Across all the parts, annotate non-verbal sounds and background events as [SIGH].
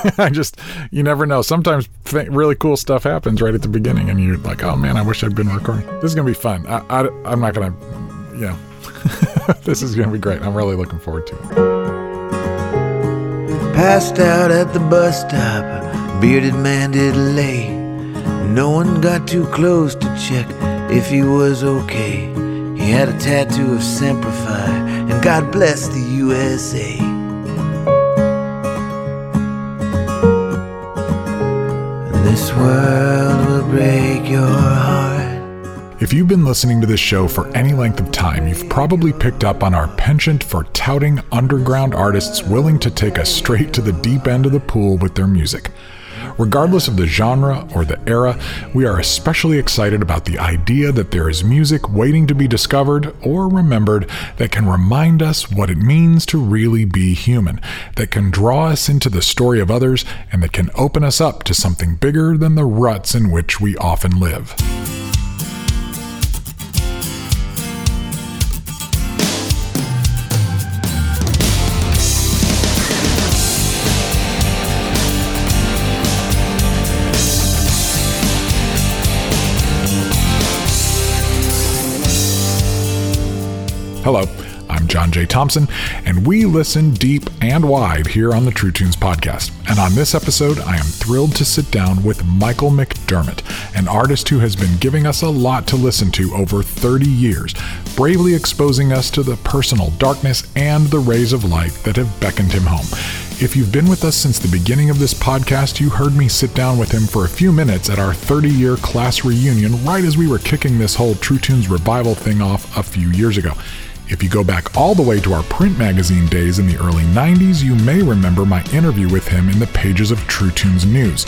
[LAUGHS] I just, you never know. Sometimes th- really cool stuff happens right at the beginning, and you're like, oh man, I wish I'd been recording. This is going to be fun. I, I, I'm not going to, you know, this is going to be great. I'm really looking forward to it. Passed out at the bus stop, bearded man did lay. No one got too close to check if he was okay. He had a tattoo of Semper Fi, and God bless the USA. This world will break your heart. If you've been listening to this show for any length of time, you've probably picked up on our penchant for touting underground artists willing to take us straight to the deep end of the pool with their music. Regardless of the genre or the era, we are especially excited about the idea that there is music waiting to be discovered or remembered that can remind us what it means to really be human, that can draw us into the story of others, and that can open us up to something bigger than the ruts in which we often live. Hello, I'm John J. Thompson, and we listen deep and wide here on the True Tunes podcast. And on this episode, I am thrilled to sit down with Michael McDermott, an artist who has been giving us a lot to listen to over 30 years, bravely exposing us to the personal darkness and the rays of light that have beckoned him home. If you've been with us since the beginning of this podcast, you heard me sit down with him for a few minutes at our 30 year class reunion right as we were kicking this whole True Tunes revival thing off a few years ago. If you go back all the way to our print magazine days in the early 90s, you may remember my interview with him in the pages of True Tunes News.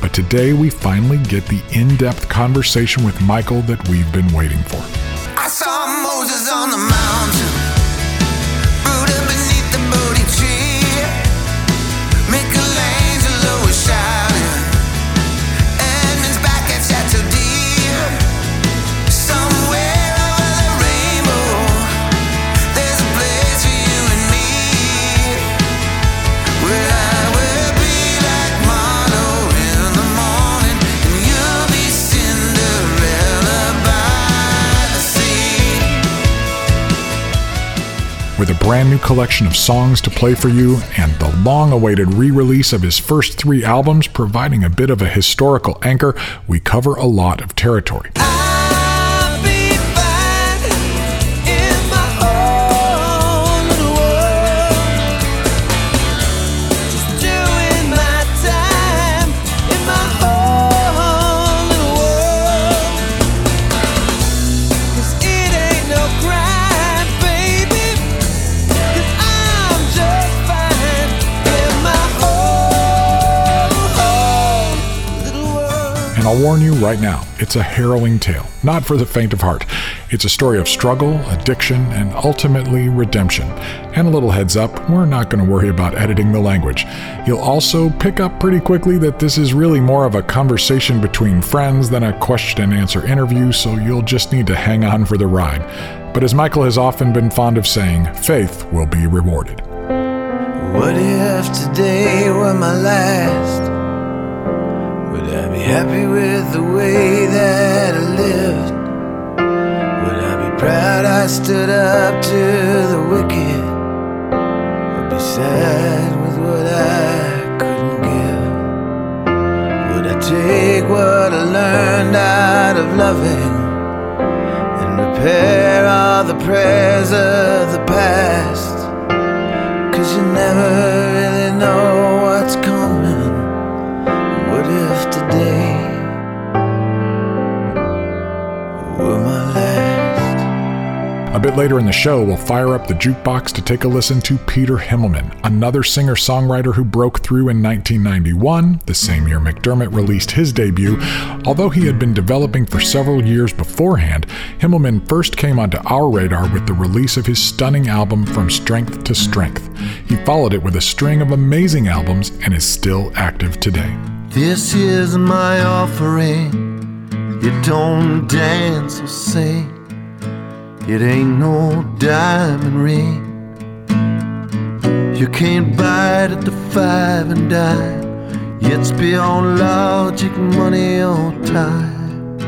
But today we finally get the in depth conversation with Michael that we've been waiting for. I saw Moses on the mountain, With a brand new collection of songs to play for you and the long awaited re release of his first three albums providing a bit of a historical anchor, we cover a lot of territory. I'll And I'll warn you right now, it's a harrowing tale, not for the faint of heart. It's a story of struggle, addiction, and ultimately redemption. And a little heads up, we're not going to worry about editing the language. You'll also pick up pretty quickly that this is really more of a conversation between friends than a question and answer interview, so you'll just need to hang on for the ride. But as Michael has often been fond of saying, faith will be rewarded. What if today were my last? Happy with the way that I lived? Would I be proud I stood up to the wicked? Or be sad with what I couldn't give? Would I take what I learned out of loving and repair all the prayers of the past? Cause you never really know today were my last? A bit later in the show, we'll fire up the jukebox to take a listen to Peter Himmelman, another singer songwriter who broke through in 1991, the same year McDermott released his debut. Although he had been developing for several years beforehand, Himmelman first came onto our radar with the release of his stunning album From Strength to Strength. He followed it with a string of amazing albums and is still active today. This is my offering. It don't dance or sing. It ain't no diamond ring. You can't buy it at the five and dime. It's beyond logic, money, or time.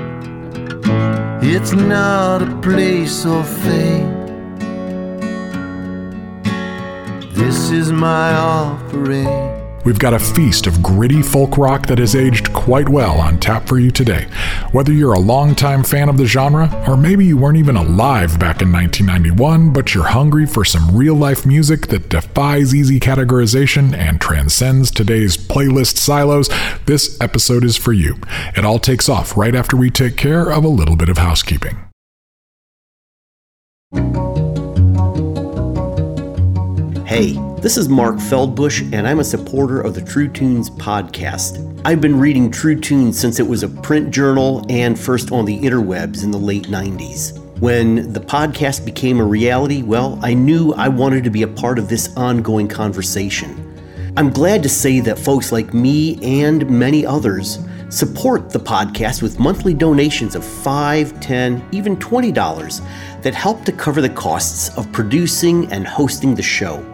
It's not a place or fate. This is my offering. We've got a feast of gritty folk rock that has aged quite well on tap for you today. Whether you're a longtime fan of the genre, or maybe you weren't even alive back in 1991, but you're hungry for some real life music that defies easy categorization and transcends today's playlist silos, this episode is for you. It all takes off right after we take care of a little bit of housekeeping. Hey, this is Mark Feldbush, and I'm a supporter of the True Tunes podcast. I've been reading True Tunes since it was a print journal and first on the interwebs in the late 90s. When the podcast became a reality, well, I knew I wanted to be a part of this ongoing conversation. I'm glad to say that folks like me and many others support the podcast with monthly donations of $5, 10 even $20 that help to cover the costs of producing and hosting the show.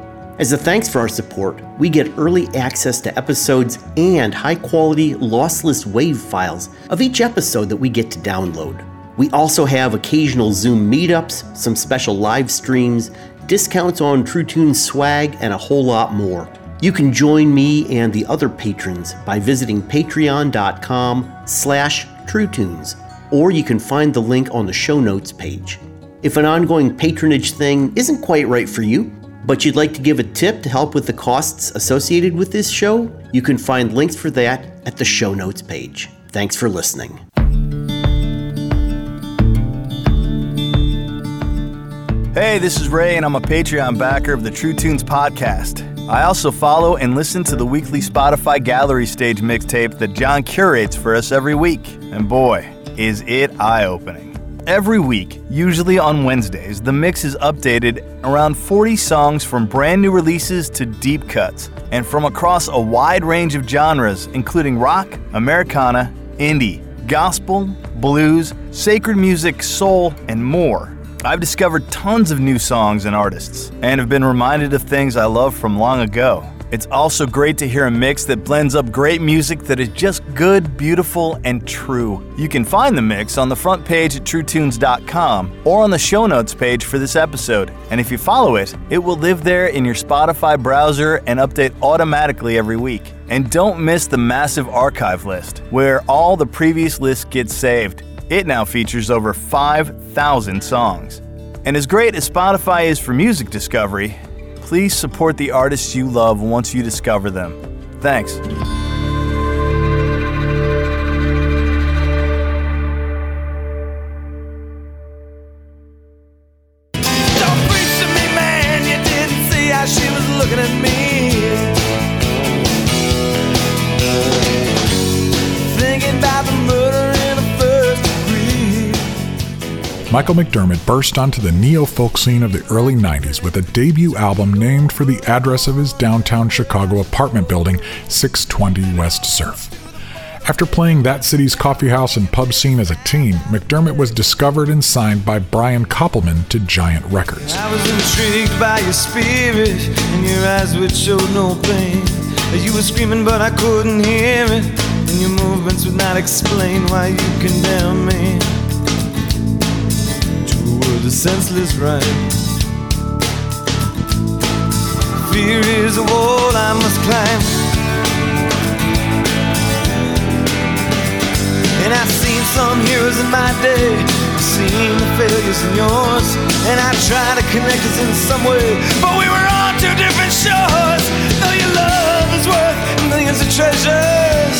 As a thanks for our support, we get early access to episodes and high quality lossless WAV files of each episode that we get to download. We also have occasional Zoom meetups, some special live streams, discounts on True Tunes swag, and a whole lot more. You can join me and the other patrons by visiting patreon.com slash truetunes, or you can find the link on the show notes page. If an ongoing patronage thing isn't quite right for you, but you'd like to give a tip to help with the costs associated with this show, you can find links for that at the show notes page. Thanks for listening. Hey, this is Ray, and I'm a Patreon backer of the True Tunes podcast. I also follow and listen to the weekly Spotify Gallery Stage mixtape that John curates for us every week. And boy, is it eye opening. Every week, usually on Wednesdays, the mix is updated around 40 songs from brand new releases to deep cuts, and from across a wide range of genres, including rock, Americana, indie, gospel, blues, sacred music, soul, and more. I've discovered tons of new songs and artists, and have been reminded of things I love from long ago. It's also great to hear a mix that blends up great music that is just good, beautiful, and true. You can find the mix on the front page at truetunes.com or on the show notes page for this episode. And if you follow it, it will live there in your Spotify browser and update automatically every week. And don't miss the massive archive list, where all the previous lists get saved. It now features over 5,000 songs. And as great as Spotify is for music discovery, please support the artists you love once you discover them. Thanks. Michael McDermott burst onto the neo folk scene of the early 90s with a debut album named for the address of his downtown Chicago apartment building, 620 West Surf. After playing that city's coffeehouse and pub scene as a teen, McDermott was discovered and signed by Brian Koppelman to Giant Records. I was intrigued by your spirit and your eyes which showed no pain. You were screaming, but I couldn't hear it, and your movements would not explain why you me a senseless right. Fear is a wall I must climb. And I've seen some heroes in my day, I've seen the failures in yours, and I try to connect us in some way, but we were on two different shores. Though your love is worth millions of treasures,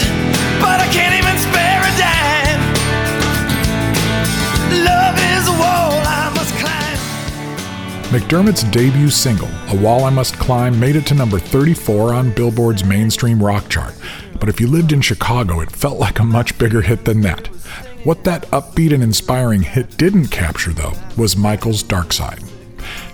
McDermott's debut single, A Wall I Must Climb, made it to number 34 on Billboard's mainstream rock chart. But if you lived in Chicago, it felt like a much bigger hit than that. What that upbeat and inspiring hit didn't capture, though, was Michael's dark side.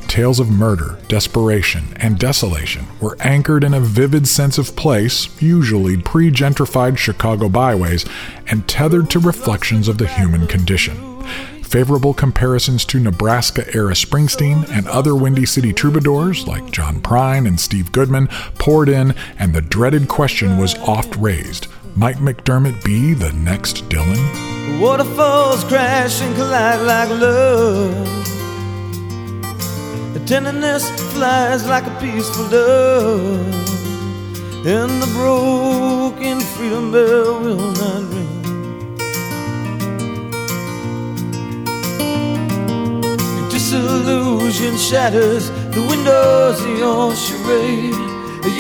Tales of murder, desperation, and desolation were anchored in a vivid sense of place, usually pre gentrified Chicago byways, and tethered to reflections of the human condition. Favorable comparisons to Nebraska era Springsteen and other Windy City troubadours like John Prine and Steve Goodman poured in, and the dreaded question was oft raised might McDermott be the next Dylan? Waterfalls crash and collide like love. The tenderness flies like a peaceful dove. And the broken freedom bell will not ring. Disillusion shatters the windows of your charade.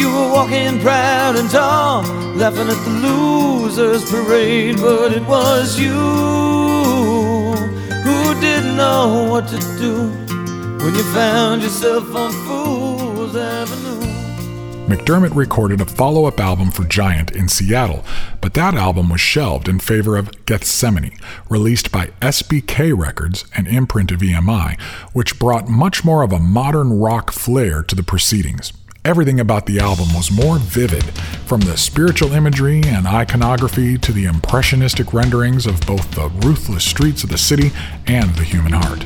You were walking proud and tall, laughing at the losers' parade, but it was you who didn't know what to do when you found yourself on Fool's Avenue. McDermott recorded a follow up album for Giant in Seattle, but that album was shelved in favor of Gethsemane, released by SBK Records, an imprint of EMI, which brought much more of a modern rock flair to the proceedings. Everything about the album was more vivid, from the spiritual imagery and iconography to the impressionistic renderings of both the ruthless streets of the city and the human heart.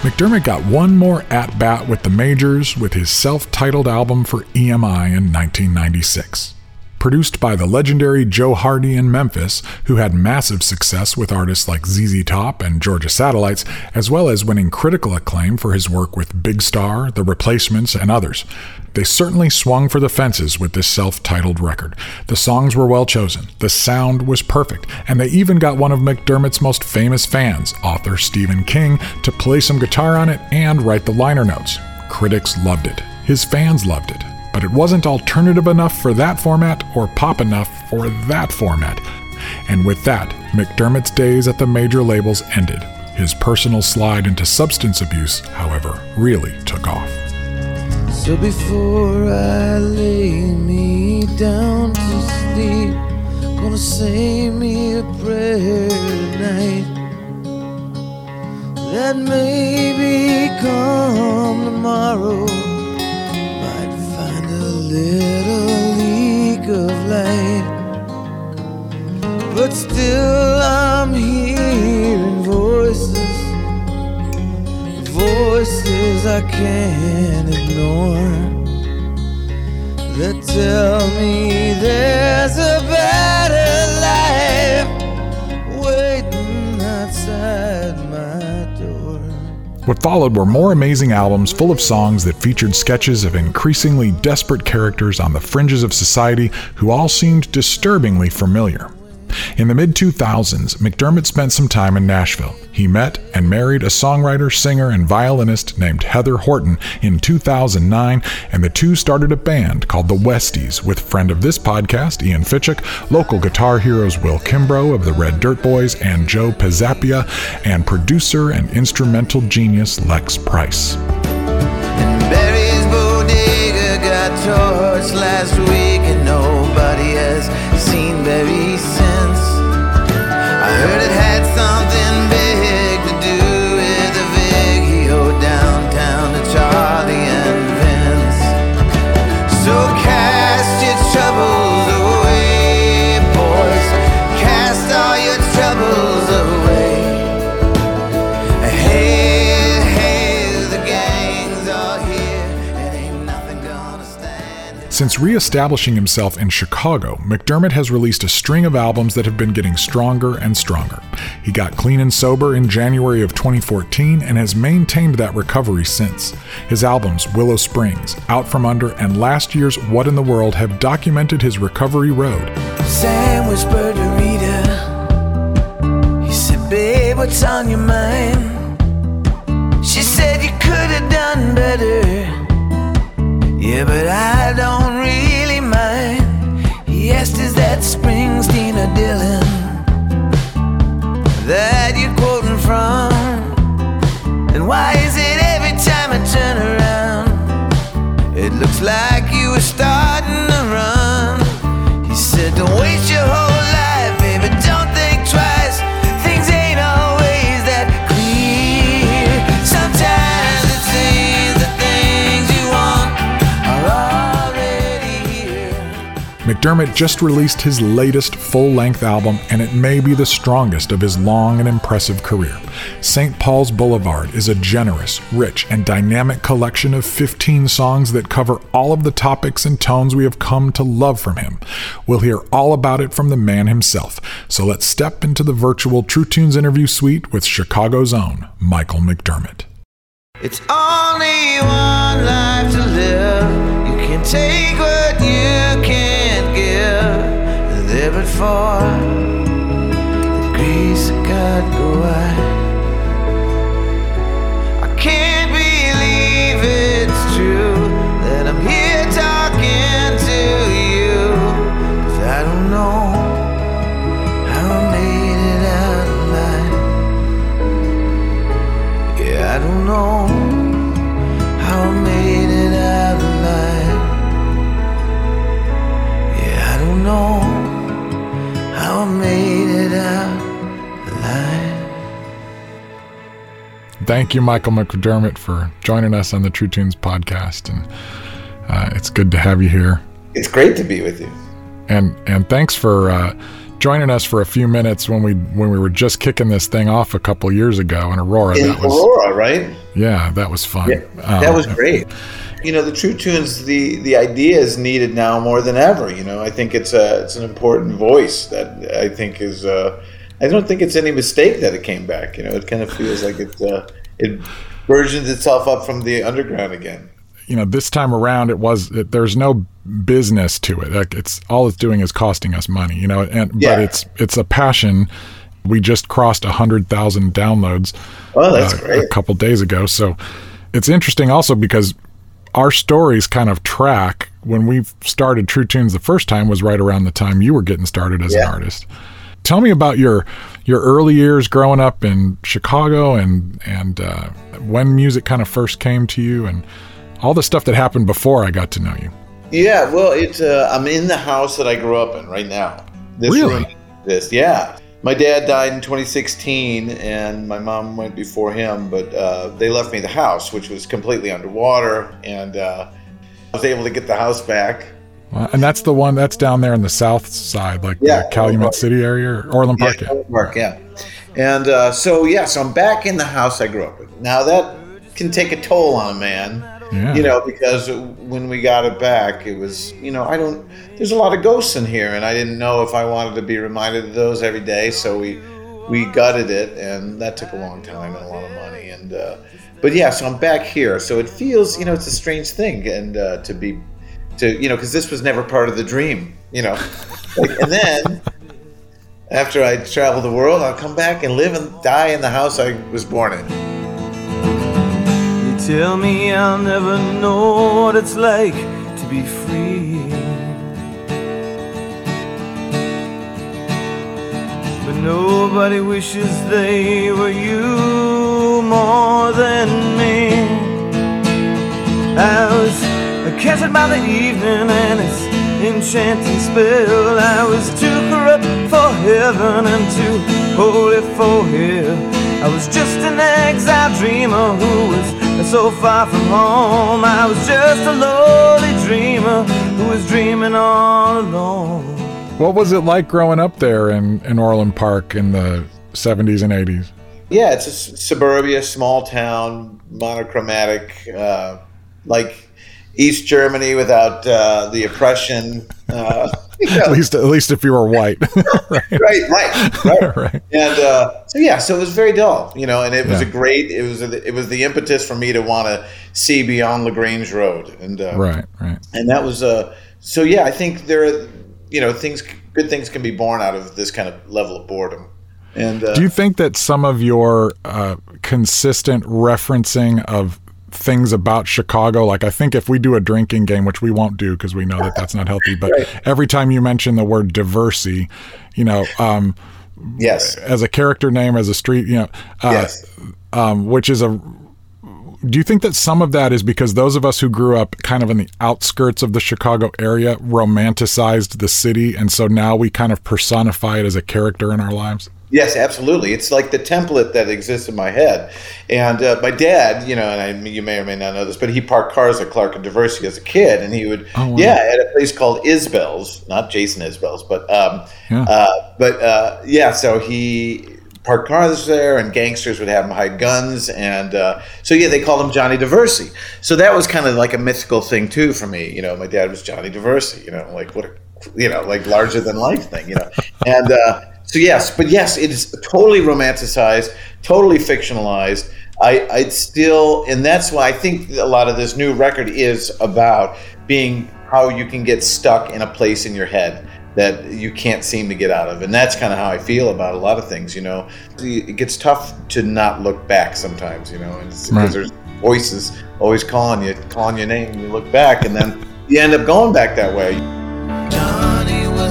McDermott got one more at bat with the majors with his self titled album for EMI in 1996. Produced by the legendary Joe Hardy in Memphis, who had massive success with artists like ZZ Top and Georgia Satellites, as well as winning critical acclaim for his work with Big Star, The Replacements, and others. They certainly swung for the fences with this self titled record. The songs were well chosen, the sound was perfect, and they even got one of McDermott's most famous fans, author Stephen King, to play some guitar on it and write the liner notes. Critics loved it. His fans loved it. But it wasn't alternative enough for that format or pop enough for that format. And with that, McDermott's days at the major labels ended. His personal slide into substance abuse, however, really took off. So before I lay me down to sleep, gonna say me a prayer tonight. That maybe come tomorrow might find a little leak of light. But still I'm voices voices I can't ignore that tell me there's a better life waiting outside my door. What followed were more amazing albums full of songs that featured sketches of increasingly desperate characters on the fringes of society who all seemed disturbingly familiar. In the mid 2000s, McDermott spent some time in Nashville. He met and married a songwriter, singer, and violinist named Heather Horton in 2009, and the two started a band called the Westies with friend of this podcast, Ian Fitchuk, local guitar heroes Will Kimbrough of the Red Dirt Boys, and Joe Pisapia, and producer and instrumental genius Lex Price. Last week, heard it Since re-establishing himself in Chicago, McDermott has released a string of albums that have been getting stronger and stronger. He got clean and sober in January of 2014 and has maintained that recovery since. His albums Willow Springs, Out From Under, and last year's What in the World have documented his recovery road. Sam whispered to Rita. He said, Babe, what's on your mind? She said, You could have done better. Yeah, but I don't really mind. He Is that Springsteen or Dylan that you're quoting from? And why is it every time I turn around, it looks like McDermott just released his latest full length album, and it may be the strongest of his long and impressive career. St. Paul's Boulevard is a generous, rich, and dynamic collection of 15 songs that cover all of the topics and tones we have come to love from him. We'll hear all about it from the man himself. So let's step into the virtual True Tunes interview suite with Chicago's own Michael McDermott. It's only one life to live. You can take what you give. For the grace of God go I. I can't believe it's true that I'm here talking to you. 'Cause I don't know how I made it out alive. Yeah, I don't know how I made it out alive. Yeah, I don't know made it out alive. Thank you, Michael McDermott, for joining us on the True Tunes podcast, and uh, it's good to have you here. It's great to be with you. And and thanks for uh, joining us for a few minutes when we when we were just kicking this thing off a couple years ago in Aurora. In that was Aurora, right? yeah, that was fun. Yeah, Um, that was great. You know, the True Tunes, the the idea is needed now more than ever. You know, I think it's a it's an important voice that I think is. Uh, I don't think it's any mistake that it came back. You know, it kind of feels like it uh, it versions itself up from the underground again. you know this time around it was it, there's no business to it like it's all it's doing is costing us money you know and Yeah. but it's it's a passion we just crossed a hundred thousand downloads Oh, that's uh, great. a couple days ago so it's interesting also because our stories kind of track when we started true tunes the first time was right around the time you were getting started as an artist tell me about your your early years growing up in chicago and and uh, when music kind of first came to you and all the stuff that happened before I got to know you. Yeah, well, it's uh, I'm in the house that I grew up in right now. This Really? room, this, yeah. My dad died in 2016, and my mom went before him. But uh, they left me the house, which was completely underwater, and uh, I was able to get the house back. And that's the one that's down there in the south side, like Yeah, the Calumet Orland City area or Orland Park. Yeah, Yeah. Orland Park, yeah. And uh, so, yeah, so I'm back in the house I grew up in. Now that can take a toll on a man. Yeah. you know, because when we got it back, it was, you know, I don't, there's a lot of ghosts in here, and I didn't know if I wanted to be reminded of those every day, so we, we gutted it, and that took a long time and a lot of money, and, uh, but yeah, so I'm back here, so it feels, you know, it's a strange thing, and uh, to be, to, you know, because this was never part of the dream, you know, like, and then after I travel the world, I'll come back and live and die in the house I was born in. Tell me I'll never know what it's like to be free. But nobody wishes they were you more than me. I was captured by the evening and its enchanting spell. I was too corrupt for heaven and too holy for hell. I was just an exiled dreamer who was so far from home. I was just a lonely dreamer who was dreaming all alone. What was it like growing up there in, in Orland Park in the 70s and 80s? Yeah, it's a suburbia, small town, monochromatic, uh, like East Germany without uh, the oppression. Uh, [LAUGHS] you know, At least, at least if you were white. [LAUGHS] right. right, right, right. [LAUGHS] right. And uh, so yeah, so it was very dull, you know, and it was Yeah. a great. It was a, it was the impetus for me to want to see beyond Lagrange Road, and uh, Right, right. and that was uh, so yeah. I think there, are, you know, things good things can be born out of this kind of level of boredom. And uh, Do you think that some of your uh, consistent referencing of things about Chicago, like I think if we do a drinking game, which we won't do because we know that that's not healthy, but every time you mention the word Diversey, you know, um, yes, as a character name, as a street, you know, uh, yes. um, which is a. Do you think that some of that is because those of us who grew up kind of in the outskirts of the Chicago area romanticized the city, and so now we kind of personify it as a character in our lives? Yes, absolutely. It's like the template that exists in my head. And uh, my dad, you know, and I, you may or may not know this, but he parked cars at Clark and Diversey as a kid, and he would, Oh, wow. yeah, at a place called Isbell's, not Jason Isbell's, but, um, Yeah. uh, but uh, yeah, so he parked cars there, and gangsters would have him hide guns, and uh, so yeah, they called him Johnny Diversey. So that was kind of like a mythical thing too for me. You know, my dad was Johnny Diversey. You know, like what, a, you know, like larger than life thing. You know, and. So yes, but yes, it is totally romanticized, totally fictionalized. I, I still, and that's why I think a lot of this new record is about being how you can get stuck in a place in your head that you can't seem to get out of, and that's kind of how I feel about a lot of things. You know, it gets tough to not look back sometimes. You know, and it's Right. because there's voices always calling you, calling your name, and you look back, and then you end up going back that way.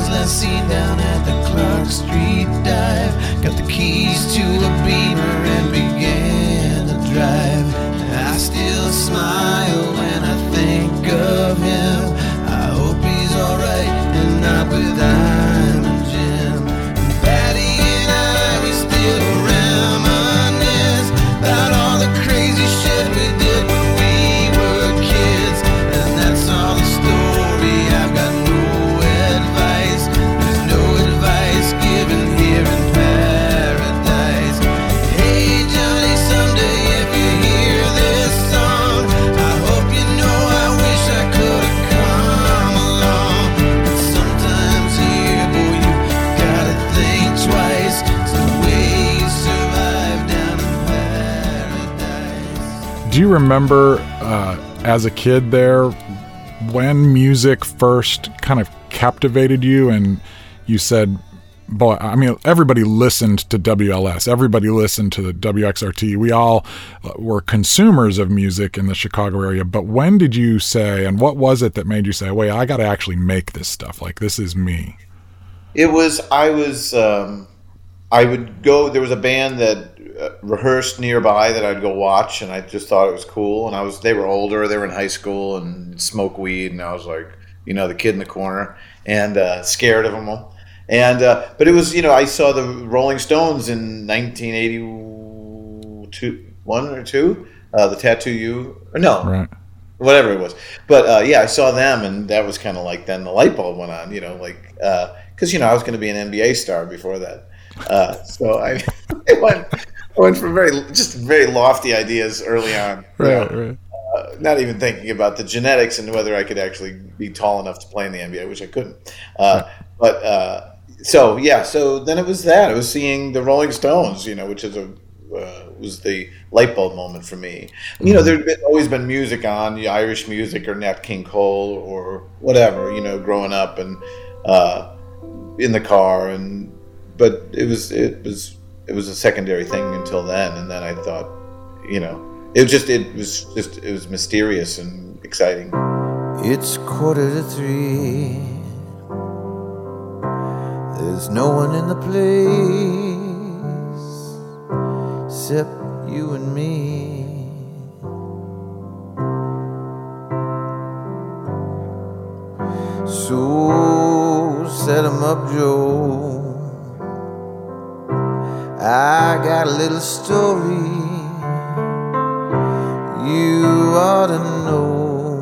Last seen down at the Clark Street uh, remember uh, as a kid there when music first kind of captivated you and you said, boy, I mean, everybody listened to WLS, everybody listened to the WXRT. We all uh, were consumers of music in the Chicago area. But when did you say, and what was it that made you say, wait, I got to actually make this stuff? Like, this is me. It was I was um, I would go. There was a band that rehearsed nearby that I'd go watch, and I just thought it was cool. And I was they were older, they were in high school and smoke weed, and I was like, you know, the kid in the corner and uh, scared of them all. And uh, but it was you know I saw the Rolling Stones in 1982, one or two, uh, the Tattoo You, or no, Right. whatever it was. But uh, yeah, I saw them, and that was kind of like then the light bulb went on. You know, like because you know I was going to be an NBA star before that, uh, so I, [LAUGHS] I went I went for very just very lofty ideas early on. you know, Right, right. uh, not even thinking about the genetics and whether I could actually be tall enough to play in the NBA, which I couldn't. Uh, but uh, so yeah, so then it was that. It was seeing the Rolling Stones, you know, which is a uh, was the light bulb moment for me. You know, there'd been, always been music on, the Irish music or Nat King Cole or whatever, you know, growing up and uh, in the car and but it was it was it was a secondary thing until then and then I thought, you know, it was just it was just it was mysterious and exciting. It's quarter to three. There's no one in the place except you and me. So set 'em up, Joe. I got a little story you ought to know.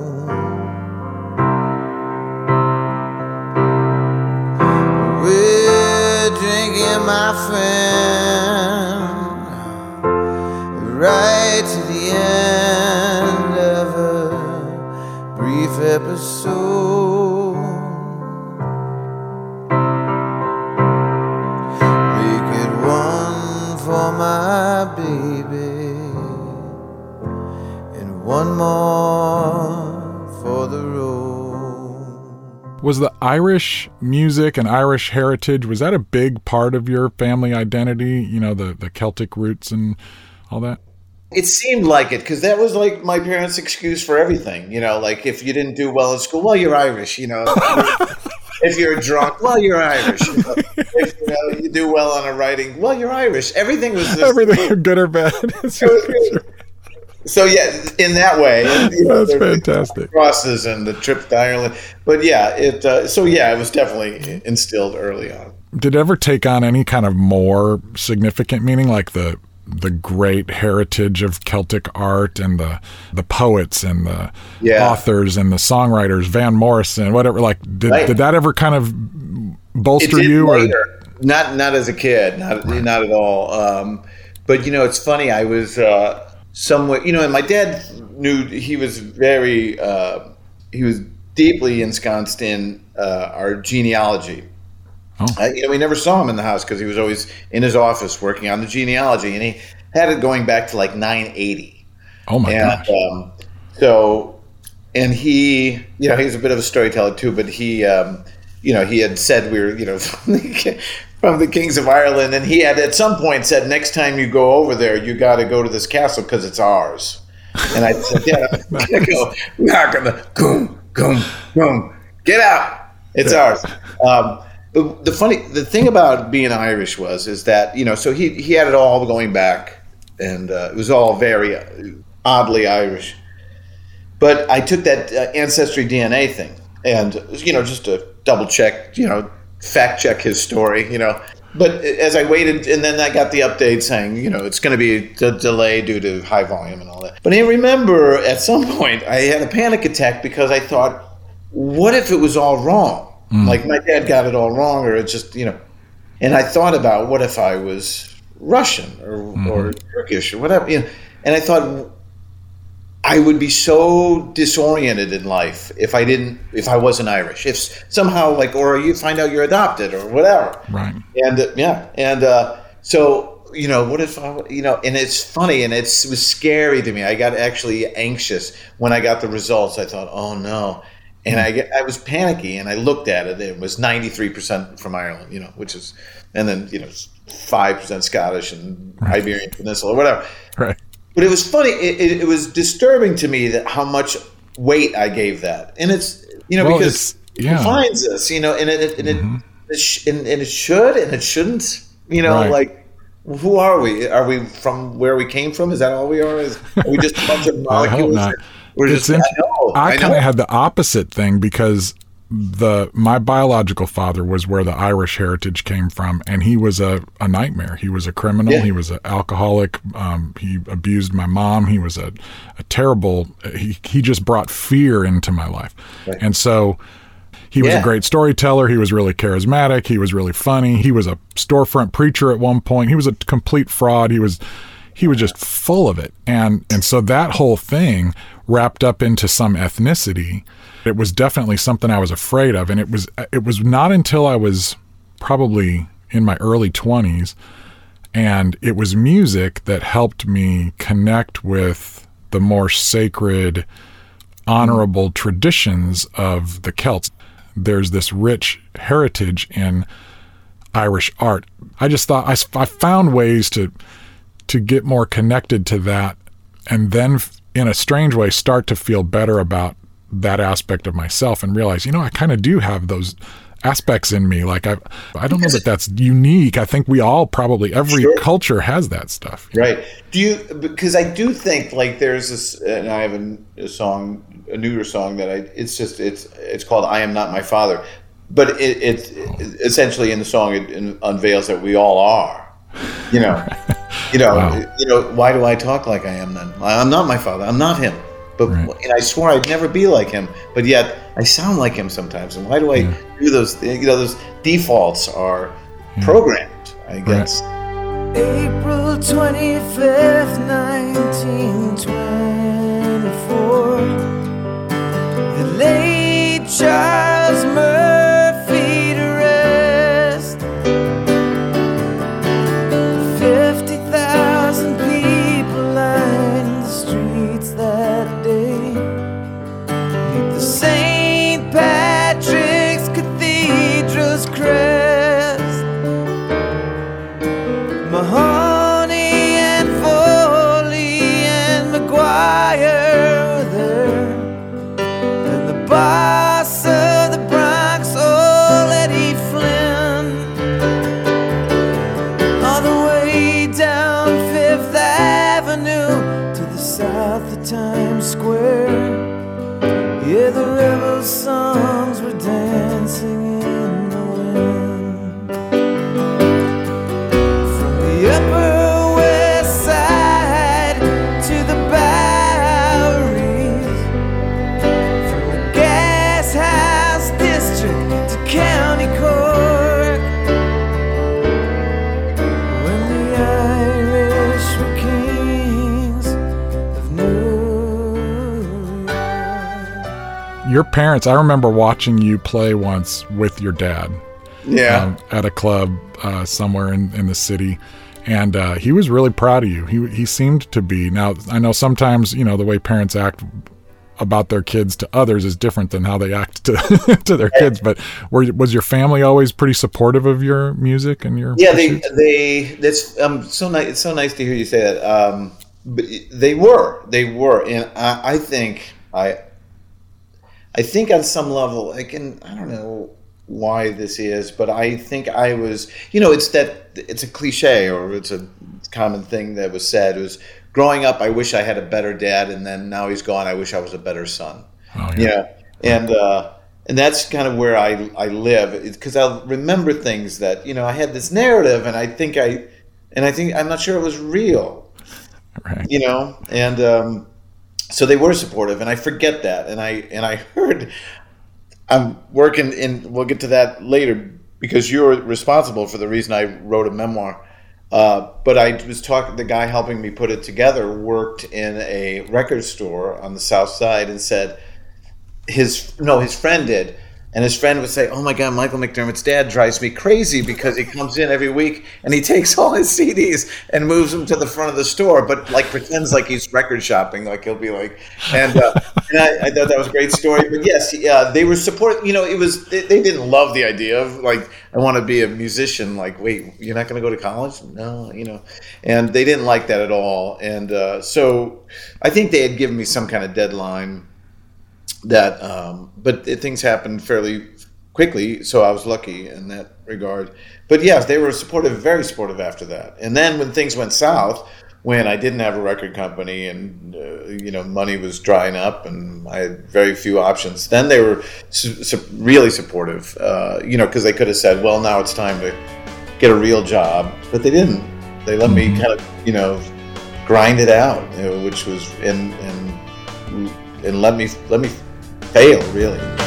We're drinking, my friend, right to the end of a brief episode. Was the Irish music and Irish heritage was that a big part of your family identity? You know, the the Celtic roots and all that. It seemed like it because that was like my parents' excuse for everything. You know, like if you didn't do well in school, well, you're Irish. You know, [LAUGHS] if you're drunk, well, you're Irish. You know, if you, know, you do well on a writing, well, you're Irish. Everything was just, Everything [LAUGHS] good or bad. [LAUGHS] So yeah, in that way, [LAUGHS] you know, That's fantastic. Crosses and the trip to Ireland, but yeah, it. Uh, so yeah, it was definitely instilled early on. did it ever take on any kind of more significant meaning, like the the great heritage of Celtic art and the the poets and the Yeah. authors and the songwriters, Van Morrison, whatever? Like, did, Right. did that ever kind of bolster you? Or. Not not as a kid, not not at all. Um, but you know, it's funny. I was uh, somewhat, you know, and my dad knew he was very uh, he was deeply ensconced in uh, our genealogy. Oh. Uh, you know, we never saw him in the house because he was always in his office working on the genealogy, and he had it going back to like 980. oh my And gosh, um, so, and he, you know, he's a bit of a storyteller too, but he, um, you know, he had said we were, you know, [LAUGHS] from the, Kings of Ireland, and he had at some point said, next time you go over there, you got to go to this castle because it's ours. And I said, "Yeah, I'm not gonna go. We're not gonna. Goom, goom, goom. Get out. It's ours. Um, but the funny, the thing about being Irish was, is that you know, so he he had it all going back, and uh, it was all very uh, oddly Irish. But I took that uh, ancestry DNA thing, and you know, just to double check, you know, fact check his story, you know. But as I waited, and then I got the update saying, you know, it's going to be a delay due to high volume and all that. But I remember at some point I had a panic attack because I thought, what if it was all wrong? Hmm. Like my dad got it all wrong, or it just, you know. And I thought about what if I was Russian or, hmm. or Turkish or whatever, you know. And I thought, I would be so disoriented in life if I didn't, if I wasn't Irish. If somehow, like, or you find out you're adopted or whatever. right? And uh, yeah, and uh, so you know, what if I, you know, and it's funny and it's, it was scary to me. I got actually anxious when I got the results. I thought, oh no. And I, get, I was panicky, and I looked at it. It was ninety three percent from Ireland, you know, which is, and then you know, five percent Scottish and Iberian Peninsula, or whatever. Right. But it was funny. It, it, it was disturbing to me that how much weight I gave that, and it's you know Well, because yeah. Mm-hmm. it defines us, you know, and it, and it, it sh- and, and it should and it shouldn't, you know, Right. like who are we? Are we from where we came from? Is that all we are? Is are we just a bunch of [LAUGHS] I hope not. We're It's just. I. I, I kind of had the opposite thing because the my biological father was where the Irish heritage came from, and he was a, a nightmare. He was a criminal. Yeah. He was an alcoholic. Um, he abused my mom. He was a, a terrible. He he just brought fear into my life, and so. He was Yeah. a great storyteller. He was really charismatic. He was really funny. He was a storefront preacher at one point. He was a complete fraud. He was he was just full of it. And and so that whole thing wrapped up into some ethnicity. It was definitely something I was afraid of and it was uh, it was not until I was probably in my early 20s and it was music that helped me connect with the more sacred honorable traditions of the Celts. There's this rich heritage in Irish art. I just thought I, I found ways to to get more connected to that, and then in a strange way start to feel better about that aspect of myself and realize, you know, I kind of do have those aspects in me. Like I, I don't know that that's unique. I think we all probably every Sure. culture has that stuff. Right. Do you? Because I do think like there's this, and I have a, a song, a newer song that I. It's just it's it's called "I Am Not My Father," but it, it, essentially in the song it, unveils that we all are. You know, [LAUGHS] you know, Wow. you know. Why do I talk like I am then? I'm not my father. I'm not him. But Right. and I swore I'd never be like him. But yet I sound like him sometimes. And why do I do those? Eh, you know, those defaults are hmm. programmed. I guess. April 25th, 1924. The late Charles your parents. I remember watching you play once with your dad Yeah. um, at a club uh, somewhere in, in the city. And uh, he was really proud of you. He, he seemed to be. Now, I know sometimes, you know, the way parents act about their kids to others is different than how they act to, [LAUGHS] to their kids. But were, was your family always pretty supportive of your music and your yeah they pursuits? they that's um so nice it's so nice to hear you say that um but they were they were and i i think i i think on some level i can i don't know why this is but i think i was you know it's that it's a cliche or it's a common thing that was said. It was growing up i wish i had a better dad and then now he's gone i wish i was a better son. Oh, you know and uh and that's kind of where i i live. Because i'll remember things that you know i had this narrative and i think i and i think i'm not sure it was real. Right. you know? And um so they were supportive and i forget that and i and i heard i'm working in we'll get to that later because you're responsible for the reason i wrote a memoir uh, but I was talking. The guy helping me put it together worked in a record store on the south side, and said, his no his friend did and his friend would say oh my god michael mcdermott's dad drives me crazy because he comes in every week and he [LAUGHS] takes all his cds and moves them to the front of the store but like pretends like he's record shopping like he'll be like and, uh, [LAUGHS] and I, I thought that was a great story but yes yeah they were support you know it was they, they didn't love the idea of like i want to be a musician like wait you're not going to go to college? No you know and they didn't like that at all and uh, so i think they had given me some kind of deadline that um, but it, things happened fairly quickly so i was lucky in that regard. But yes they were supportive very supportive after that. And then when things went south when i didn't have a record company and uh, you know money was drying up and i had very few options then they were su- su- really supportive uh, you know because they could have said well now it's time to get a real job but they didn't. They let me kind of you know grind it out you know, which was and and and let me let me fail really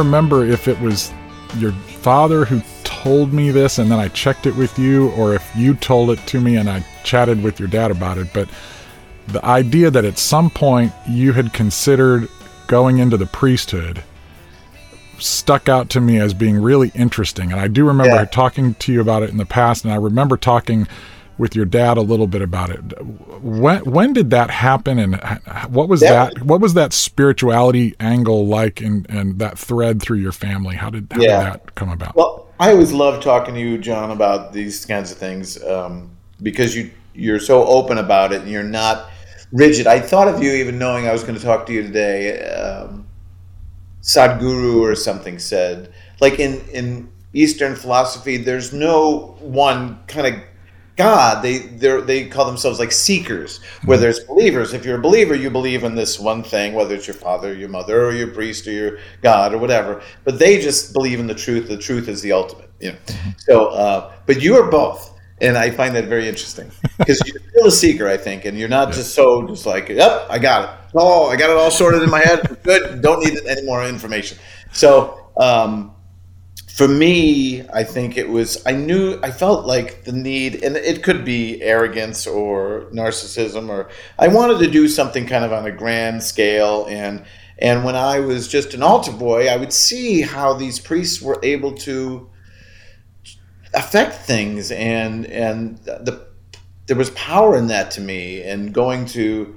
remember if it was your father who told me this and then I checked it with you, or if you told it to me and I chatted with your dad about it. But the idea that at some point you had considered going into the priesthood stuck out to me as being really interesting. And I do remember Yeah. talking to you about it in the past, and I remember talking with your dad a little bit about it. When when did that happen, and what was That- that? What was that spirituality angle like, and and that thread through your family? How did how Yeah. did that come about? Well, I always love talking to you, John, about these kinds of things um, because you you're so open about it and you're not rigid. I thought of you even knowing I was going to talk to you today. Um, Sadhguru or something said, like in in Eastern philosophy, there's no one kind of God. They they they call themselves like seekers. Whether it's believers, if you're a believer, you believe in this one thing, whether it's your father, your mother, or your priest, or your God, or whatever. But they just believe in the truth. The truth is the ultimate. You know. So, uh, but you are both. And I find that very interesting because you're still a seeker, I think, and you're not just so just like, yep, I got it. Oh, I got it all sorted in my head. Good. Don't need any more information. So, um, for me, I think it was, I knew, I felt like the need, and it could be arrogance or narcissism, or I wanted to do something kind of on a grand scale. And, and when I was just an altar boy, I would see how these priests were able to affect things and, and the, there was power in that to me and going to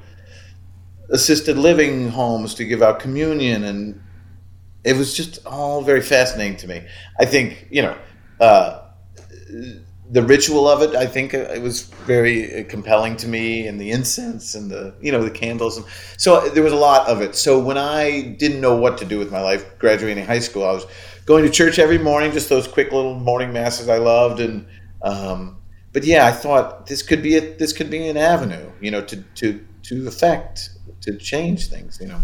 assisted living homes to give out communion and it was just all very fascinating to me. I think you know uh, the ritual of it, I think uh, it was very uh, compelling to me, and the incense and the you know the candles, and so there was a lot of it. So when I didn't know what to do with my life, graduating high school, I was going to church every morning, just those quick little morning masses I loved, and um, but yeah, I thought this could be a, this could be an avenue, you know, to to to affect to change things, you know.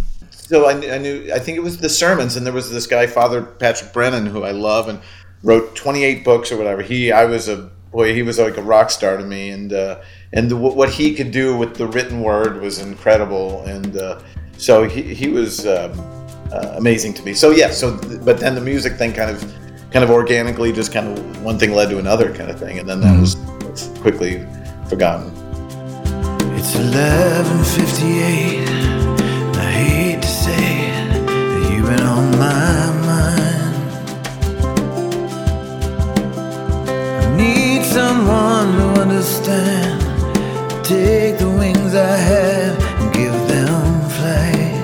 So I, knew- I knew I think it was the sermons, and there was this guy, Father Patrick Brennan, who I love, and wrote 28 books or whatever. He I was a boy, he was like a rock star to me, and uh, and the, what he could do with the written word was incredible, and uh, so he he was. Um, uh, amazing to me. So yeah. So but then the music thing kind of kind of organically just kind of one thing led to another kind of thing, and then that was quickly forgotten. It's 11:58. On my mind. I need someone to understand. Take the wings I have and give them flight.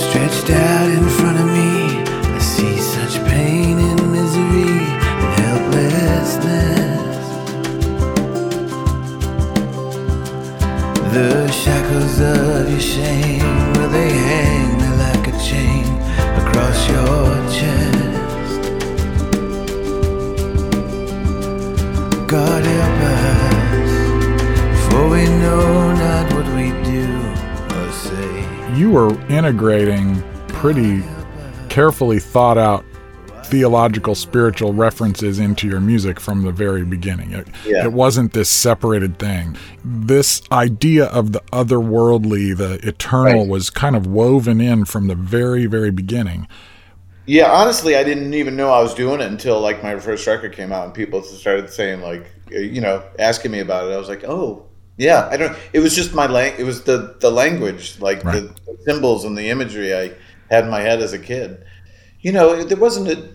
Stretched out in front of me, I see such pain and misery and helplessness. The shackles of your shame, where they hang like a chain across your chest. God help us, for we know not what we do or say. You were integrating pretty carefully thought out theological spiritual references into your music from the very beginning. It, Yeah. it wasn't this separated thing. This idea of the otherworldly, the eternal Right. was kind of woven in from the very, very beginning. Yeah, honestly, I didn't even know I was doing it until like my first record came out and people started saying like, uh, you know, asking me about it. I was like, oh, yeah. I don't. It was just my lang. It was the the language, like Right. the symbols and the imagery I had in my head as a kid. You know, there wasn't a.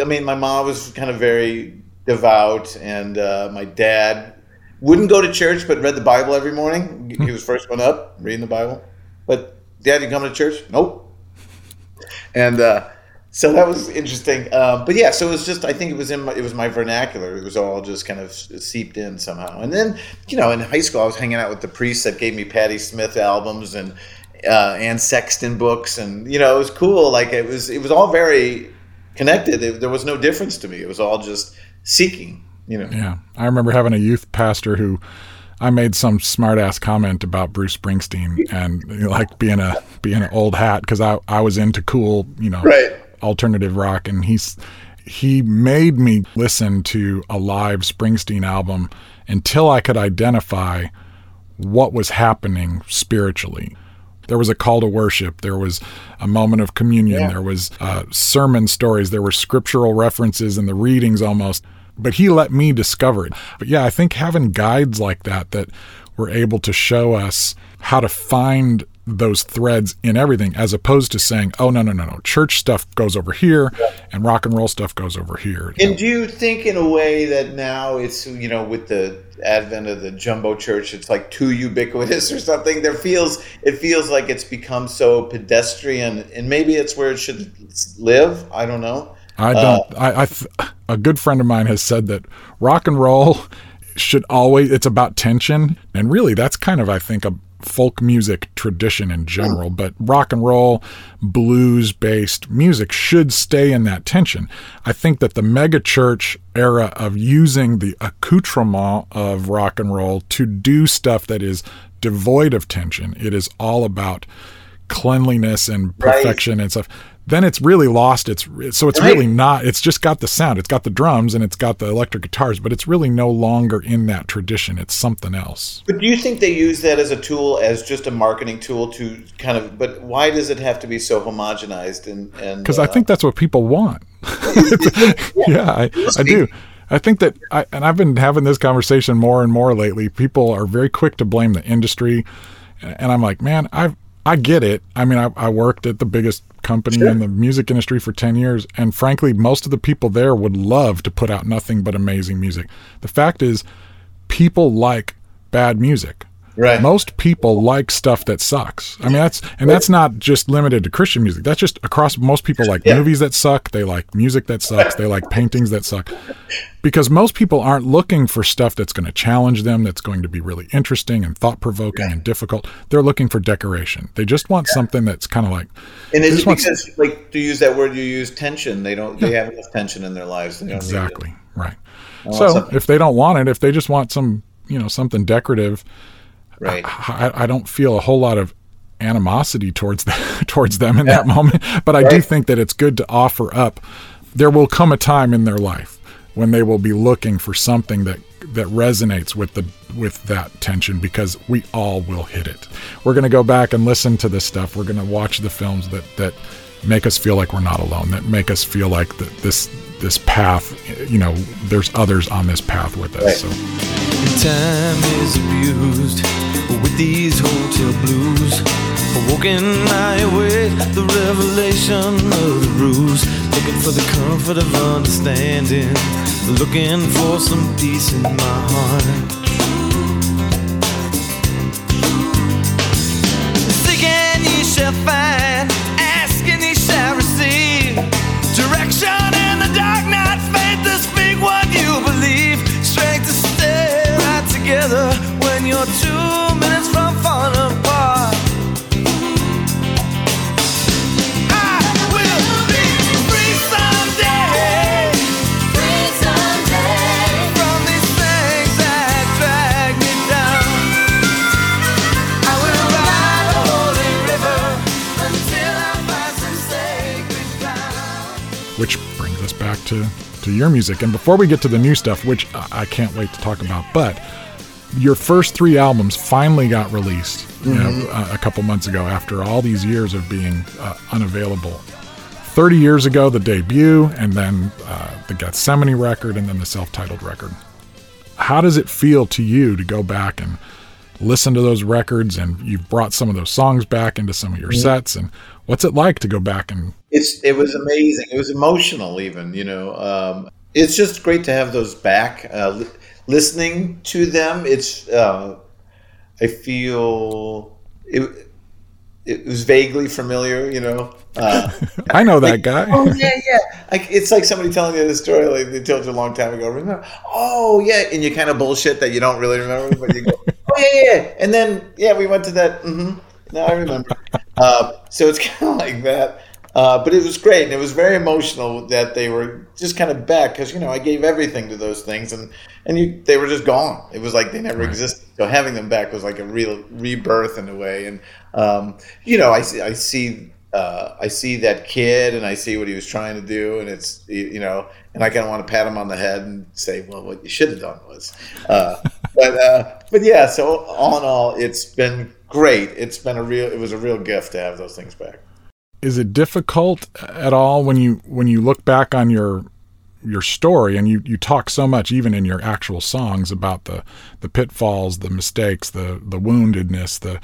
I mean, my mom was kind of very devout, and uh, my dad wouldn't go to church, but read the Bible every morning. He was first one up reading the Bible. But Dad, you coming to church? Nope. And uh, so that was interesting. Um, but yeah, so it was just I think it was in my, it was my vernacular. It was all just kind of seeped in somehow. And then you know in high school I was hanging out with the priests that gave me Patti Smith albums and uh, Anne Sexton books, and you know it was cool. Like it was it was all very connected. It, there was no difference to me. It was all just seeking. You know. Yeah. I remember having a youth pastor who I made some smart ass comment about Bruce Springsteen and you know, like being a being an old hat because I, I was into cool, you know, Right. alternative rock and he's he made me listen to a live Springsteen album until I could identify what was happening spiritually. There was a call to worship. There was a moment of communion. There was uh, sermon stories. There were scriptural references in the readings almost. But he let me discover it. But yeah, I think having guides like that that were able to show us how to find those threads in everything as opposed to saying, oh, no, no, no, no. Church stuff goes over here and rock and roll stuff goes over here. And do you think, in a way, that now it's you know with the advent of the jumbo church, it's like too ubiquitous [LAUGHS] or something? There feels it feels like it's become so pedestrian, and maybe it's where it should live. I don't know. I uh, don't. I, I th- a good friend of mine has said that rock and roll [LAUGHS] should always. It's about tension, and really, that's kind of I think a folk music tradition in hmm. general. But rock and roll, blues based music should stay in that tension. I think that the megachurch era of using the accoutrement of rock and roll to do stuff that is devoid of tension. It is all about cleanliness and Right. perfection and stuff then it's really lost its so it's Right. really not it's just got the sound it's got the drums and it's got the electric guitars but it's really no longer in that tradition it's something else But do you think they use that as a tool, as just a marketing tool to kind of? But why does it have to be so homogenized and and? because i uh, think that's what people want [LAUGHS] [LAUGHS] yeah I, I do i think that I, and i've been having this conversation more and more lately people are very quick to blame the industry and i'm like man i've I get it. I mean, I, I worked at the biggest company in the music industry for 10 years, and frankly, most of the people there would love to put out nothing but amazing music. The fact is, people like bad music. Right. Most people like stuff that sucks. I mean, that's and that's not just limited to Christian music. That's just across. Most people like Yeah. movies that suck. They like music that sucks. They like paintings that suck. Because most people aren't looking for stuff that's going to challenge them. That's going to be really interesting and thought provoking and difficult. They're looking for decoration. They just want something that's kind of like. And it's just want- because, like, to use that word, you use tension. They don't. They have enough tension in their lives. They don't need it. Exactly. Right. So if they don't want it, if they just want some, you know, something decorative, Right. I, I don't feel a whole lot of animosity towards them, [LAUGHS] towards them in that moment. But I do think that it's good to offer up. There will come a time in their life when they will be looking for something that that resonates with the with that tension because we all will hit it. We're going to go back and listen to this stuff. We're going to watch the films that that make us feel like we're not alone. That make us feel like that this this path, you know, there's others on this path with us. Right. So Time is abused with these hotel blues. Walking my way, the revelation of the ruse. Looking for the comfort of understanding. Looking for some peace in my heart. Seeking ye shall find, asking ye shall receive. Direction in the dark night, faith to speak what you believe. Strength to stay right together when you're two to to your music. And before we get to the new stuff, which I I can't wait to talk about, but your first three albums finally got released, you know, a, a couple months ago after all these years of being uh, unavailable. 30 years ago, the debut, and then uh, the Gethsemane record, and then the self titled record. How does it feel to you to go back and listen to those records and you've brought some of those songs back into some of your sets? And what's it like to go back and It's it was amazing. It was emotional, even you know. Um, it's just great to have those back. Uh, listening to them, it's uh, I feel it. It was vaguely familiar, you know. Uh, [LAUGHS] I know that guy. [LAUGHS] oh yeah, yeah. Like it's like somebody telling you the story like they told you a long time ago. Remember? Oh yeah, and you kind of bullshit that you don't really remember, but you go, [LAUGHS] oh yeah, yeah. yeah. And then yeah, we went to that. Mm-hmm. Now I remember. uh, so it's kind of like that. Uh, but it was great, and it was very emotional that they were just kind of back because you know I gave everything to those things, and and you they were just gone. It was like they never existed. So having them back was like a real rebirth in a way, and um, you know I see I see uh, I see that kid and I see what he was trying to do, and it's you you know, and I kind of want to pat him on the head and say, well, what you should have done was, uh, [LAUGHS] but uh, but yeah. So all in all, it's been great. It's been a real. It was a real gift to have those things back. Is it difficult at all when you when you look back on your your story and you you talk so much even in your actual songs about the the pitfalls the mistakes the the woundedness the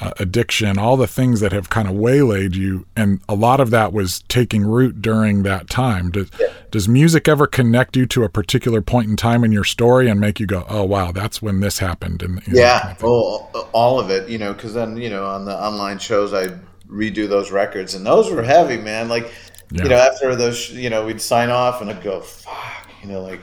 uh, addiction all the things that have kind of waylaid you and a lot of that was taking root during that time. Does, does music ever connect you to a particular point in time in your story and make you go oh wow that's when this happened and you know, Yeah, oh, all of it. You know, because then you know on the online shows I redo those records, and those were heavy, man. Like Yeah. you know after those, you know, we'd sign off, and I'd go, fuck, you know, like.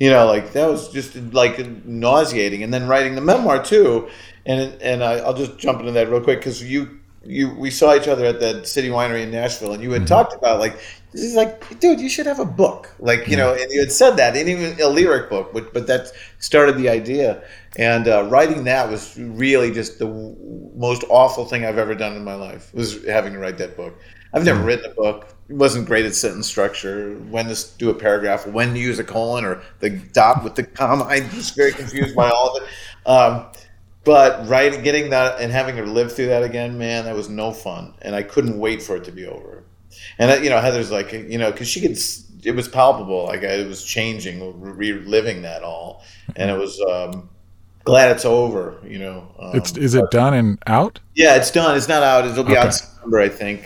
You know, like that was just like nauseating, and then writing the memoir too, and and I, I'll just jump into that real quick because you you we saw each other at that city winery in Nashville, and you had mm-hmm. talked about like this is like, dude, you should have a book, like you know, and you had said that, and even a lyric book, but but that started the idea, and uh, writing that was really just the w- most awful thing I've ever done in my life was having to write that book. I've never written a book. It wasn't great at sentence structure. When to do a paragraph, when to use a colon or the dot with the comma. I'm just very confused by all of it. Um, but writing, getting that, and having to live through that again, man, that was no fun. And I couldn't wait for it to be over. And you know, Heather's like, you know, because she could, it was palpable. Like it was changing, reliving that all, and it was. Um, glad it's over. You know, um, it's is it done and out yeah, it's done. It's not out. It'll be Okay. out in September, I think.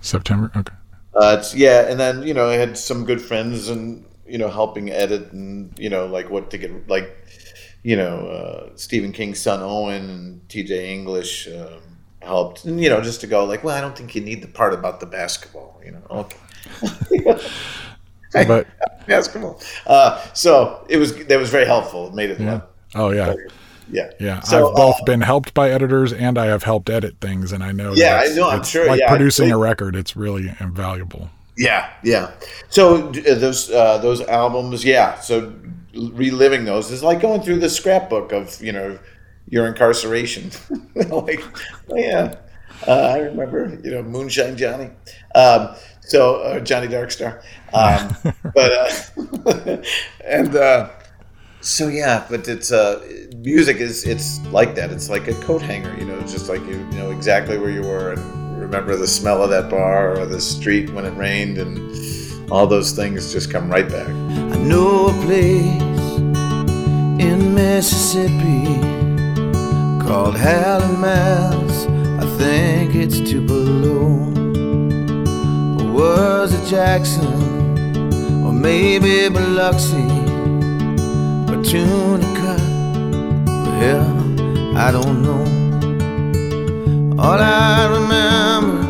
september okay Uh, it's, yeah, and then you know I had some good friends and you know helping edit and you know like what to get like you know, uh, Stephen King's son Owen and T.J. English um, helped, and you know, just to go like, well, I don't think you need the part about the basketball, you know, okay. But [LAUGHS] basketball. Uh, so it was that was very helpful. It made it. yeah. Oh yeah. Yeah. Yeah, So, I've both uh, been helped by editors and I have helped edit things, and I know. Yeah, I know, I'm sure, Like yeah, producing a record, it's really invaluable. Yeah, yeah. So uh, those uh, those albums, yeah. So reliving those is like going through the scrapbook of you know your incarceration. [LAUGHS] like, oh, yeah, uh, I remember you know Moonshine Johnny. Um, so uh, Johnny Darkstar. Um, [LAUGHS] but uh, [LAUGHS] and uh, so yeah, but it's uh, music is it's like that. It's like a coat hanger. You know, just like you, know exactly where you were and remember the smell of that bar or the street when it rained and all those things just come right back. I know a place in Mississippi called Hallowell's. I think it's Tupelo. Or was it Jackson? Or maybe Biloxi? Tunica? Well, I don't know. All I remember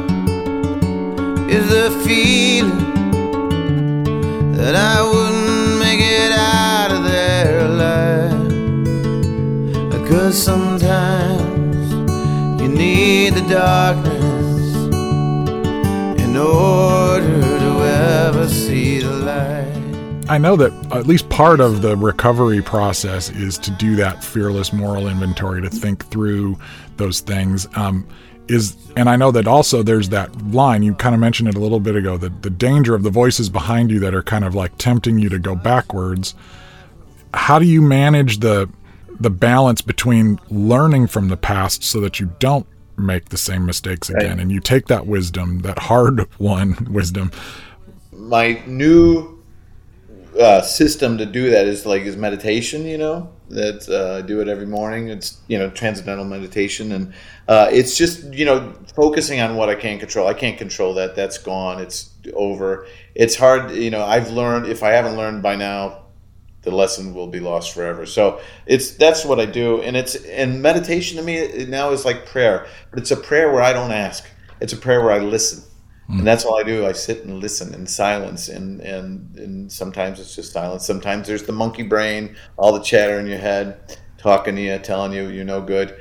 is the feeling that I wouldn't make it out of there alive. Cause sometimes you need the darkness in order to ever see the light. I know that at least part of the recovery process is to do that fearless moral inventory, to think through those things. Um, is and I know that also there's that line you kind of mentioned it a little bit ago that the danger of the voices behind you that are kind of like tempting you to go backwards. How do you manage the the balance between learning from the past so that you don't make the same mistakes again and you take that wisdom, that hard [LAUGHS] won wisdom, My new uh, system to do that is like is meditation. You know that uh, I do it every morning. It's you know transcendental meditation, and uh, it's just you know focusing on what I can control. I can't control that. That's gone. It's over. It's hard. You know I've learned. If I haven't learned by now, the lesson will be lost forever. So it's that's what I do, and it's and meditation to me now is like prayer, but it's a prayer where I don't ask. It's a prayer where I listen, and mm. that's all I do. I sit and listen in silence, and and and sometimes it's just silence. Sometimes there's the monkey brain, all the chatter in your head, talking to you, telling you you're no good.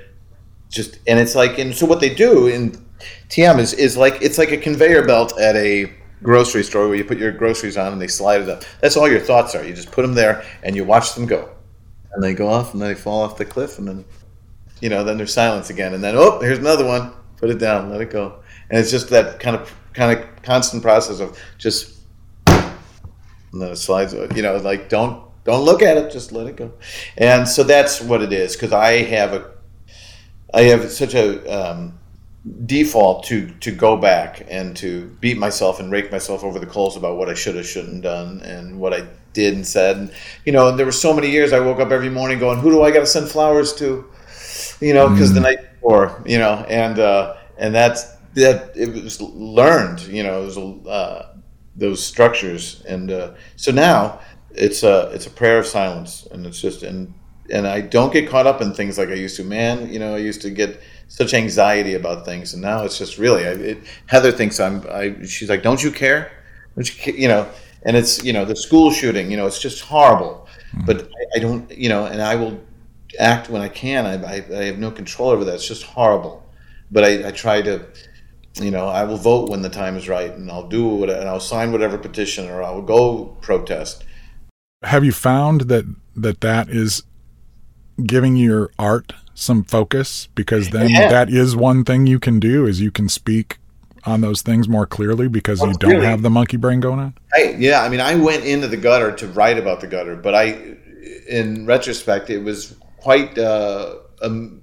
Just and it's like and so what they do in TM is is like it's like a conveyor belt at a grocery store where you put your groceries on and they slide it up. That's all your thoughts are. You just put them there and you watch them go, and they go off and they fall off the cliff and then you know then there's silence again and then oh here's another one. Put it down, let it go, and it's just that kind of kind of constant process of just and then it slides. You know, like don't don't look at it, just let it go. And so that's what it is because I have a I have such a um, default to to go back and to beat myself and rake myself over the coals about what I should have shouldn't done and what I did and said. And, you know, there were so many years I woke up every morning going, "Who do I got to send flowers to?" You know, because the night before, you know, and uh, and that's that it was learned. You know, it was uh, those structures, and uh, so now it's a it's a prayer of silence, and it's just and and I don't get caught up in things like I used to. Man, you know, I used to get such anxiety about things, and now it's just really. I, it, Heather thinks I'm. I, she's like, "Don't you care? Don't you care?" You know, and it's you know the school shooting. You know, it's just horrible. But I, I don't. You know, and I will act when I can. I, I, I have no control over that. It's just horrible. But I, I try to. You know, I will vote when the time is right, and I'll do what, and I'll sign whatever petition, or I will go protest. have you found that that that is giving your art some focus because then Yeah. that is one thing you can do is you can speak on those things more clearly because you don't clearly. have the monkey brain going on I, yeah, I mean, I went into the gutter to write about the gutter, but I, in retrospect, it was quite uh, a m-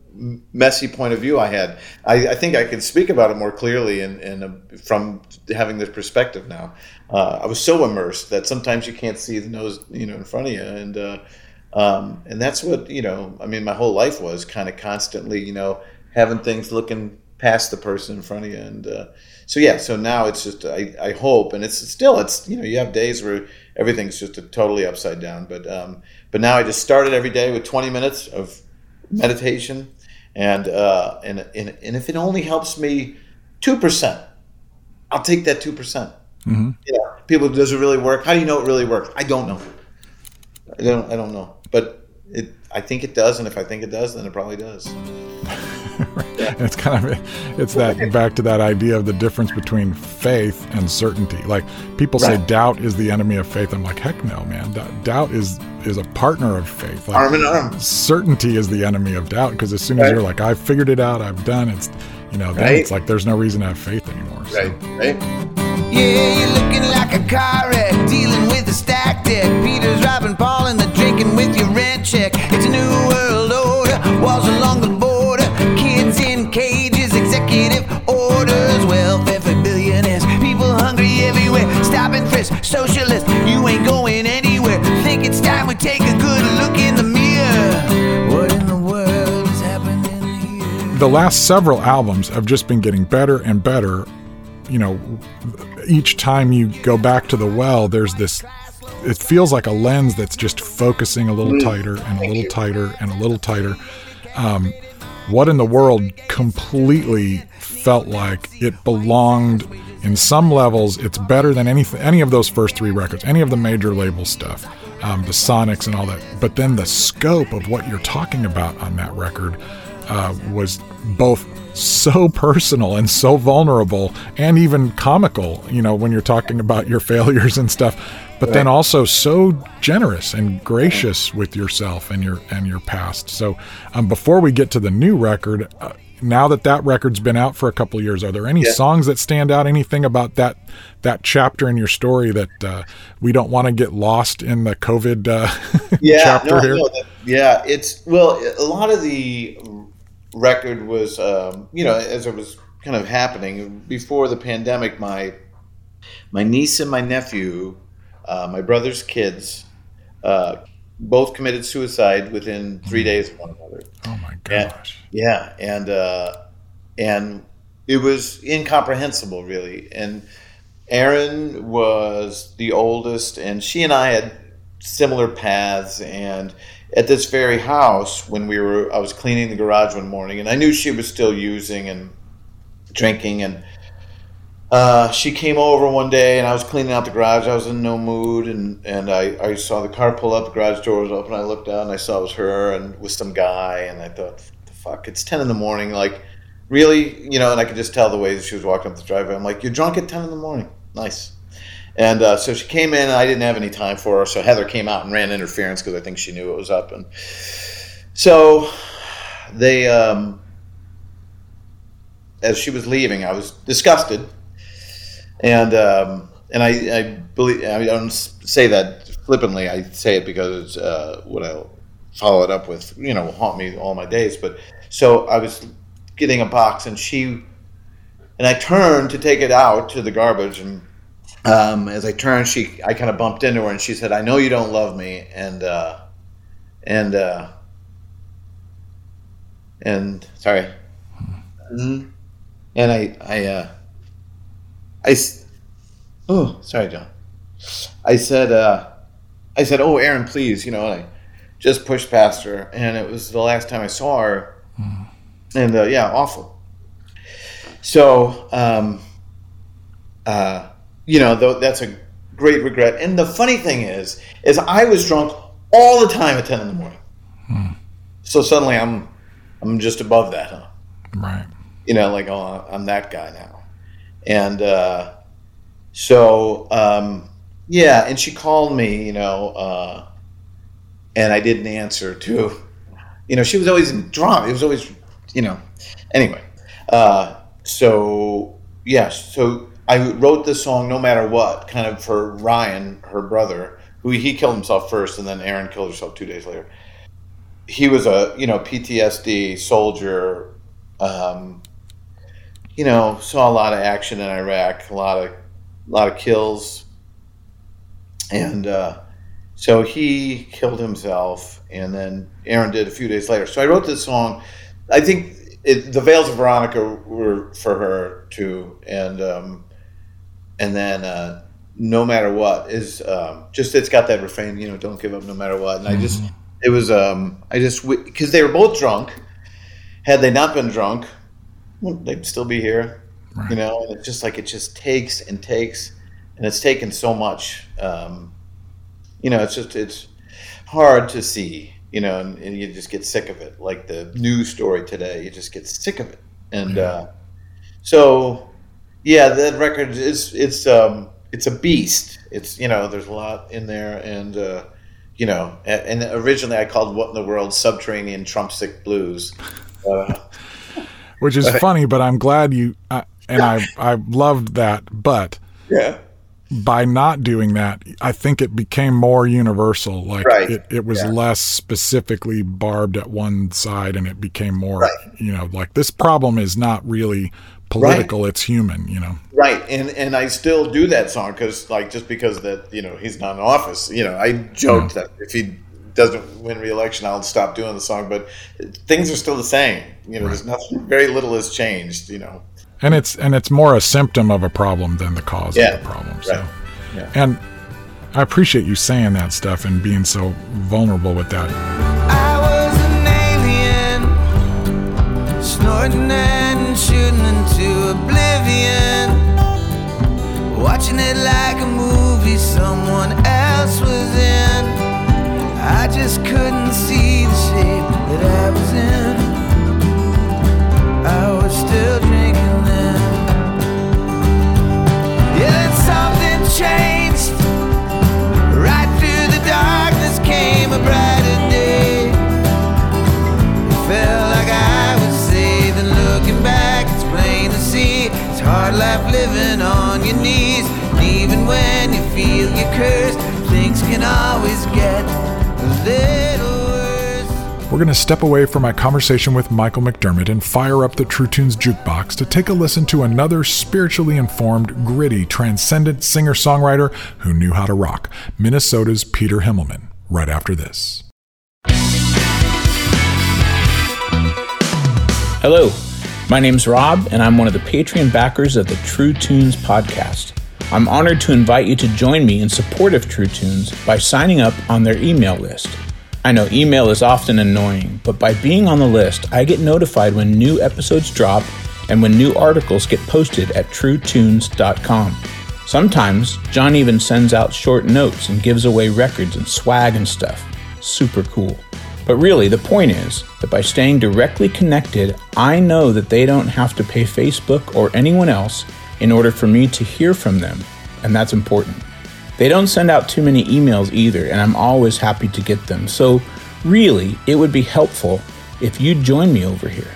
messy point of view I had. I, I think I can speak about it more clearly and, from having this perspective now. Uh, I was so immersed that sometimes you can't see the nose, you know, in front of you, and uh, um, and that's what you know. I mean, my whole life was kind of constantly, you know, having things looking past the person in front of you, and uh, so yeah. So now it's just I, I hope, and it's still it's you know you have days where everything's just totally upside down. But um, but now I just started every day with 20 minutes of meditation, and uh, and and, and if it only helps me two percent, I'll take that two percent. Mm-hmm. Yeah, people, does it really work? How do you know it really works? I don't know. I don't. I don't know, but it. I think it does, and if I think it does, then it probably does. [LAUGHS] it's kind of it's that back to that idea of the difference between faith and certainty like people say doubt is the enemy of faith i'm like heck no man D- doubt is is a partner of faith like Arm in arm. certainty is the enemy of doubt because as soon as Right. you're like i've figured it out i've done it's you know then Right. it's like there's no reason to have faith anymore so. Right. Right. Yeah, you're looking like a car wreck, dealing with a stack deck. Peter's robbing Paul and the drinking with your Stop socialist, you ain't going anywhere. Think it's time we take a good look in the mirror. What in the world is happening here? the last several albums have just been getting better and better. You know, each time you go back to the well, there's this. It feels like a lens that's just focusing a little tighter and a little tighter and a little tighter. Um, what in the world completely felt like it belonged in some levels. It's better than any any of those first three records, any of the major label stuff, um, the Sonics and all that. But then the scope of what you're talking about on that record uh, was both so personal and so vulnerable and even comical, you know, when you're talking about your failures and stuff, but then also so generous and gracious with yourself and your and your past. So, um, before we get to the new record, uh, now that that record's been out for a couple of years, are there any Yeah. songs that stand out? Anything about that that chapter in your story that uh, we don't want to get lost in the COVID uh, [LAUGHS] yeah, chapter no, here? no, that- yeah, it's well, a lot of the record was, um, you know, as it was kind of happening before the pandemic. My my niece and my nephew, uh, my brother's kids, uh, both committed suicide within three days of one another. oh my gosh! Yeah, and uh, and it was incomprehensible, really. And Erin was the oldest, and she and I had similar paths. And at this very house, when we were, I was cleaning the garage one morning, and I knew she was still using and drinking, and uh, she came over one day, and I was cleaning out the garage. I was in no mood, and and I, I saw the car pull up, the garage door was open. I looked out, and I saw it was her and with some guy, and I thought, the fuck, it's ten in the morning, like. Really, you know, and I could just tell the way that she was walking up the driveway. I'm like, "You're drunk at ten in the morning. Nice." And uh, so she came in, and I didn't have any time for her. So Heather came out and ran interference because I think she knew it was up. And so they, um, as she was leaving, I was disgusted, and um, and I, I believe I don't say that flippantly. I say it because uh, what I'll follow it up with. You know, will haunt me all my days. But so I was getting a box, and she and I turned to take it out to the garbage, and um, as I turned, she I kind of bumped into her, and she said, "I know you don't love me," and uh, and uh, and sorry, Mhm. and I I uh, I oh sorry, John. I said uh, I said, "Oh, Erin, please," you know, and I just pushed past her, and it was the last time I saw her, and uh, yeah, awful. So, um, uh, you know, though that's a great regret. And the funny thing is, is I was drunk all the time at ten in the morning. So suddenly I'm, I'm just above that, huh? Right. You know, like oh, I'm that guy now. And uh, so, um, yeah, and she called me, you know, uh, and I didn't answer too. You know, she was always in drama. It was always, you know, anyway. Uh, so yeah, so I wrote this song no matter what, kind of for Ryan, her brother, who he killed himself first, and then Erin killed herself two days later. He was a you know PTSD soldier. Um, you know, saw a lot of action in Iraq, a lot of, a lot of kills, and uh, so he killed himself, and then Erin did a few days later. So I wrote this song. I think it, the Veils of Veronica were for her too, and um, and then uh, no matter what is um, just it's got that refrain, you know, don't give up no matter what. And I just it was um, I just because they were both drunk. Had they not been drunk, well, they'd still be here, you know. And it's just like it just takes and takes, and it's taken so much. Um, you know, it's just it's hard to see, you know, and, and you just get sick of it. Like the news story today, you just get sick of it, and uh, so yeah, that record is it's um it's a beast. It's you know there's a lot in there, and uh, you know, and originally I called "What in the World" "Subterranean Trumpstick Blues." Uh, [LAUGHS] Which is funny, but I'm glad you uh, and I I loved that, but yeah, by not doing that, I think it became more universal. Like Right. it, it was Yeah. less specifically barbed at one side and it became more, Right. you know, like this problem is not really political, it's human, you know. right. And and I still do that song because like just because that you know he's not in office. You know, I joked that if he doesn't win re-election, I'll stop doing the song. But things are still the same. You know, there's nothing. Very little has changed. You know. And it's and it's more a symptom of a problem than the cause Yeah. of the problem. So Right. Yeah. and I appreciate you saying that stuff and being so vulnerable with that. I was an alien, snorting and shooting into oblivion, watching it like a movie someone else was in. I just couldn't see the shape that I was in. I was still drinking then. Yeah, then something changed. Right through the darkness came a brighter hard life living on your knees. And even when you feel you're cursed, things can always get a little worse. We're going to step away from my conversation with Michael McDermott and fire up the True Tunes jukebox to take a listen to another spiritually informed, gritty, transcendent singer songwriter who knew how to rock Minnesota's Peter Himmelman, right after this. Hello, my name's Rob, and I'm one of the Patreon backers of the True Tunes podcast. I'm honored to invite you to join me in support of True Tunes by signing up on their email list. I know email is often annoying, but by being on the list, I get notified when new episodes drop and when new articles get posted at truetunes.com. Sometimes, John even sends out short notes and gives away records and swag and stuff. Super cool. But really, the point is that by staying directly connected, I know that they don't have to pay Facebook or anyone else in order for me to hear from them, and that's important. They don't send out too many emails either, and I'm always happy to get them. So, really, it would be helpful if you join me over here.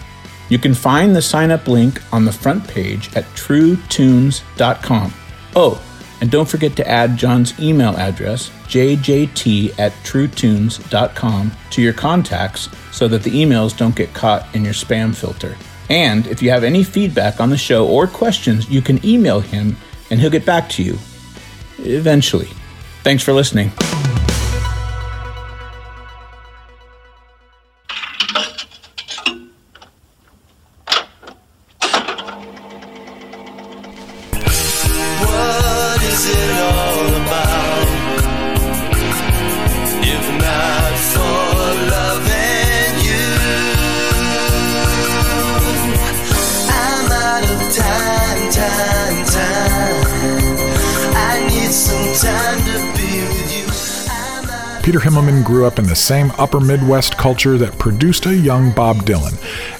You can find the sign up link on the front page at truetunes.com. Oh, and don't forget to add John's email address, jjt at truetunes.com, to your contacts so that the emails don't get caught in your spam filter. And if you have any feedback on the show or questions, you can email him and he'll get back to you. Eventually. Thanks for listening. The same upper Midwest culture that produced a young Bob Dylan.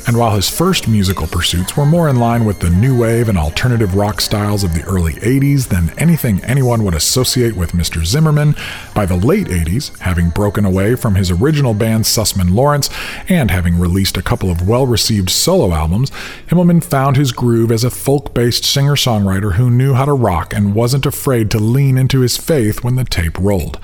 And while his first musical pursuits were more in line with the new wave and alternative rock styles of the early 80s than anything anyone would associate with Mr. Zimmerman, by the late 80s, having broken away from his original band Sussman Lawrence and having released a couple of well received solo albums, Himmelman found his groove as a folk based singer songwriter who knew how to rock and wasn't afraid to lean into his faith when the tape rolled.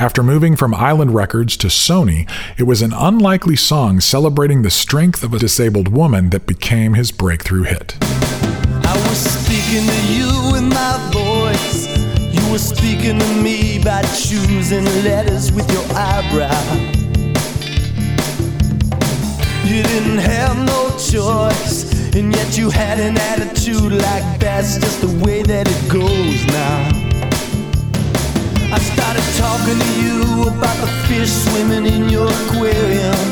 After moving from Island Records to Sony, it was an unlikely song celebrating the strength of a disabled woman that became his breakthrough hit. I was speaking to you with my voice. You were speaking to me by choosing letters with your eyebrow. You didn't have no choice, and yet you had an attitude like that's just the way that it goes now. About the fish swimming in your aquarium.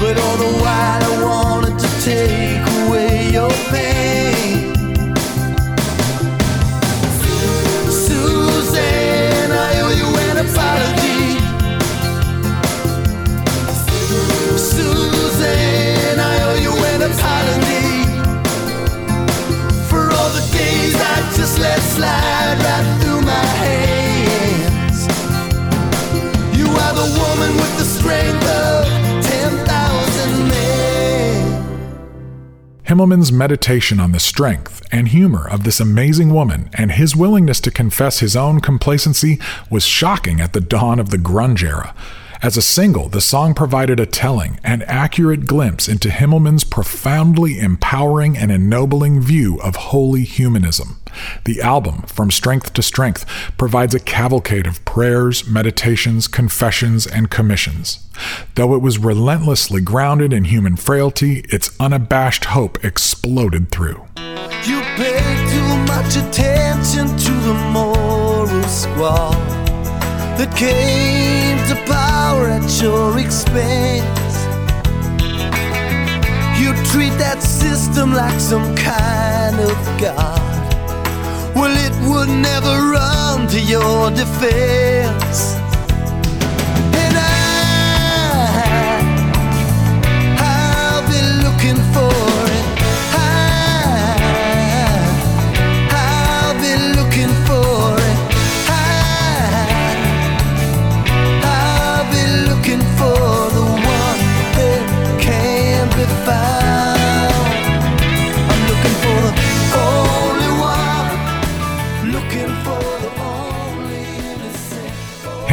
But all the while I wanted to take away your pain. I owe you an apology. I owe you an apology for all the days I just let slide Himmelman's meditation on the strength and humor of this amazing woman and his willingness to confess his own complacency was shocking at the dawn of the grunge era. As a single, the song provided a telling and accurate glimpse into Himmelman's profoundly empowering and ennobling view of holy humanism. The album, From Strength to Strength, provides a cavalcade of prayers, meditations, confessions, and commissions. Though it was relentlessly grounded in human frailty, its unabashed hope exploded through. You pay too much attention to the moral squall that came power at your expense. You treat that system like some kind of god. Well, it would never run to your defense.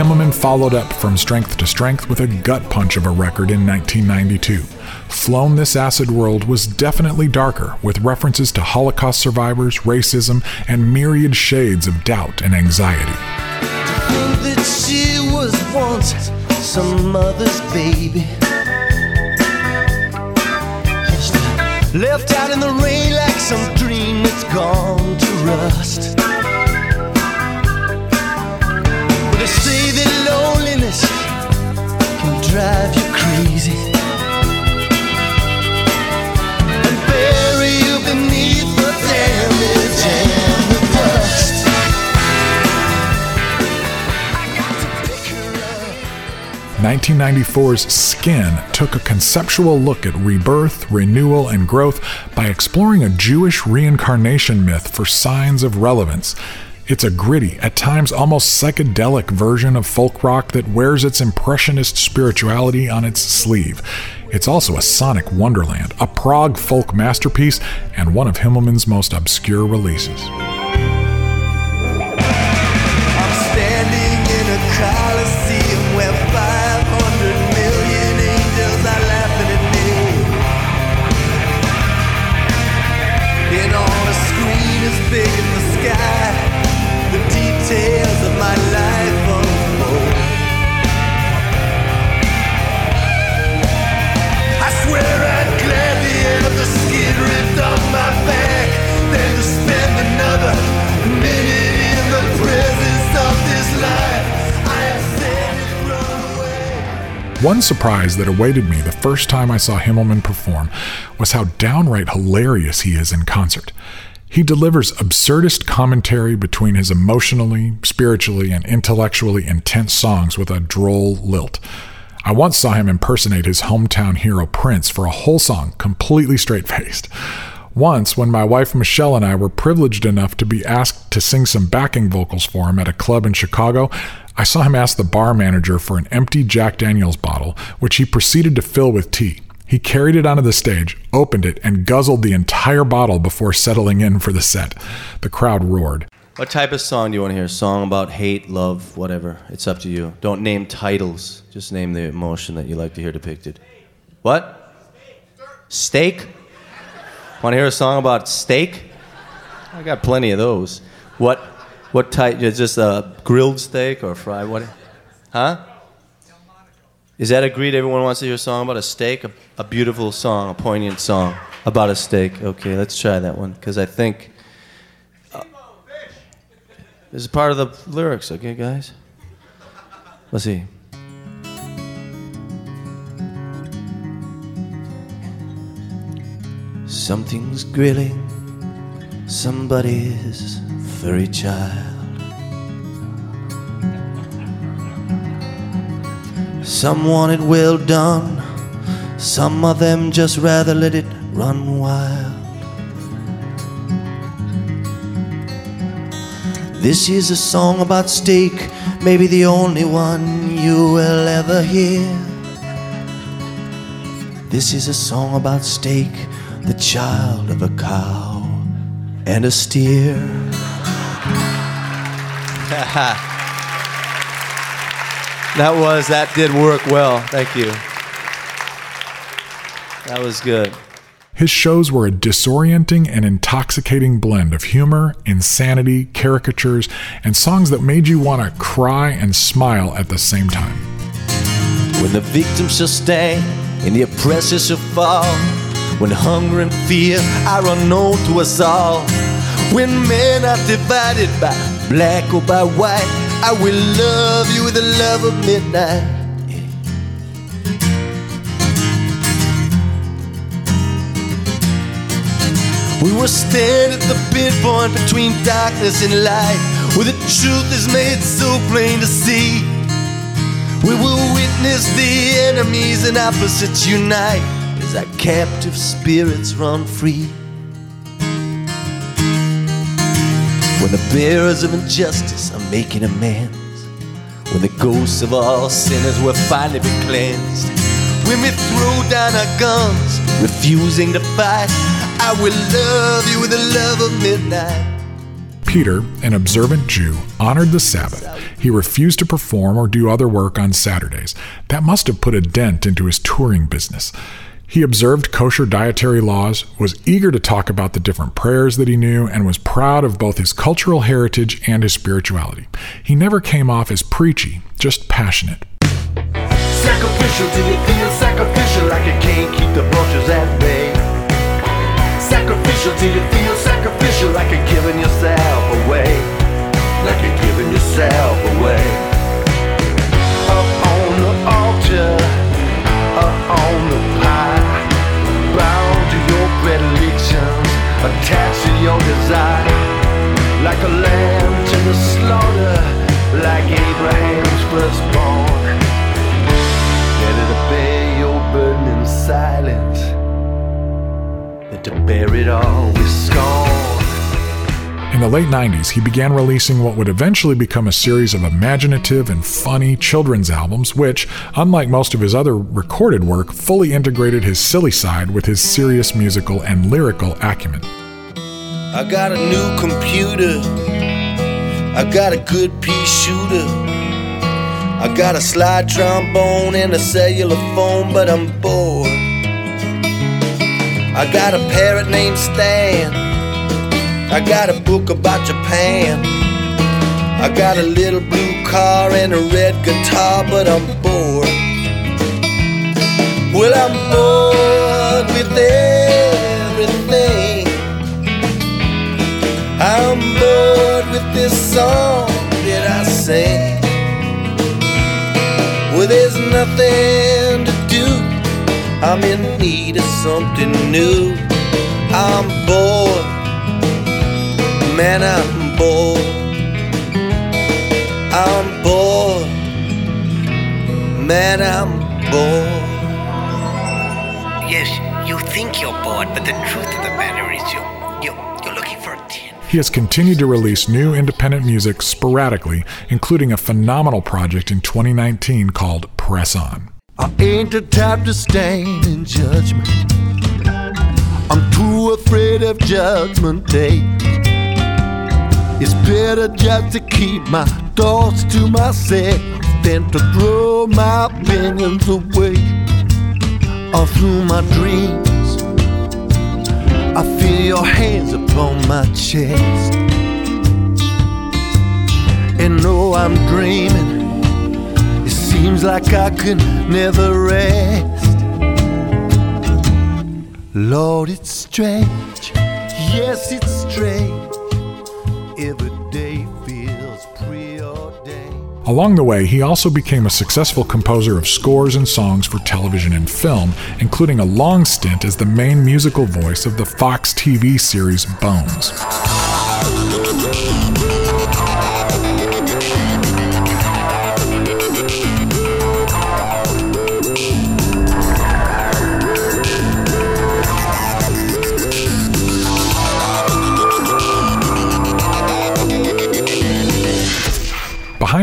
Himmelman followed up From Strength to Strength with a gut punch of a record in 1992. Flown This Acid World was definitely darker, with references to Holocaust survivors, racism, and myriad shades of doubt and anxiety. that she was once some mother's baby. Left out in the rain like some dream that's gone to rust. They say that loneliness can drive you crazy. And bury you beneath the damage and the dust. 1994's Skin took a conceptual look at rebirth, renewal, and growth by exploring a Jewish reincarnation myth for signs of relevance. It's a gritty, at times almost psychedelic version of folk rock that wears its impressionist spirituality on its sleeve. It's also a sonic wonderland, a prog folk masterpiece, and one of Himmelman's most obscure releases. One surprise that awaited me the first time I saw Himmelman perform was how downright hilarious he is in concert. He delivers absurdist commentary between his emotionally, spiritually, and intellectually intense songs with a droll lilt. I once saw him impersonate his hometown hero Prince for a whole song, completely straight faced. Once, when my wife Michelle and I were privileged enough to be asked to sing some backing vocals for him at a club in Chicago, I saw him ask the bar manager for an empty Jack Daniels bottle, which he proceeded to fill with tea. He carried it onto the stage, opened it, and guzzled the entire bottle before settling in for the set. The crowd roared. What type of song do you want to hear? Song about hate, love, whatever. It's up to you. Don't name titles. Just name the emotion that you like to hear depicted. What? Steak? Want to hear a song about steak? I got plenty of those. What? What type? Is this a grilled steak or fried? What? Huh? Is that agreed? Everyone wants to hear a song about a steak? A, a beautiful song, a poignant song about a steak. Okay, let's try that one because I think uh, this is part of the lyrics, okay, guys? Let's see. Something's grilling somebody's furry child. Some want it well done, some of them just rather let it run wild. This is a song about steak, maybe the only one you will ever hear. This is a song about steak, the child of a cow and a steer. [LAUGHS] that was, that did work well. Thank you. That was good. His shows were a disorienting and intoxicating blend of humor, insanity, caricatures, and songs that made you want to cry and smile at the same time. When the victims shall stand and the oppressor shall fall. When hunger and fear are unknown to us all. When men are divided by black or by white. I will love you with the love of midnight. We will stand at the pinpoint between darkness and light, where the truth is made so plain to see. We will witness the enemies and opposites unite as our captive spirits run free. When the bearers of injustice are making amends, when the ghosts of all sinners will finally be cleansed, when we throw down our guns, refusing to fight, I will love you with the love of midnight. Peter, an observant Jew, honored the Sabbath. He refused to perform or do other work on Saturdays. That must have put a dent into his touring business. He observed kosher dietary laws, was eager to talk about the different prayers that he knew, and was proud of both his cultural heritage and his spirituality. He never came off as preachy, just passionate. Sacrificial till you feel sacrificial like you can't keep the vultures at bay. Sacrificial till you feel sacrificial like you're giving yourself away. Like you're giving yourself away. Up on the altar, to attached to your desire. Like a lamb to the slaughter, like Abraham's firstborn. Better to bear your burden in silence than to bear it all with scorn. In the late 90s, he began releasing what would eventually become a series of imaginative and funny children's albums, which, unlike most of his other recorded work, fully integrated his silly side with his serious musical and lyrical acumen. I got a new computer. I got a good pea shooter. I got a slide trombone and a cellular phone, but I'm bored. I got a parrot named Stan. I got a book about Japan. I got a little blue car and a red guitar, but I'm bored. Well, I'm bored with everything. I'm bored with this song that I sing. Well, there's nothing to do. I'm in need of something new. I'm bored. Man, I'm bored. I'm bored. Man, I'm bored. Yes, you think you're bored, but the truth of the matter is you, you, you're looking for attention. He has continued to release new independent music sporadically, including a phenomenal project in 2019 called Press On. I ain't the type to stand in judgment. I'm too afraid of judgment day. It's better just to keep my thoughts to myself than to throw my opinions away. All through my dreams, I feel your hands upon my chest. And though I'm dreaming, it seems like I can never rest. Lord, it's strange. Yes, it's strange. Along the way, he also became a successful composer of scores and songs for television and film, including a long stint as the main musical voice of the Fox TV series Bones.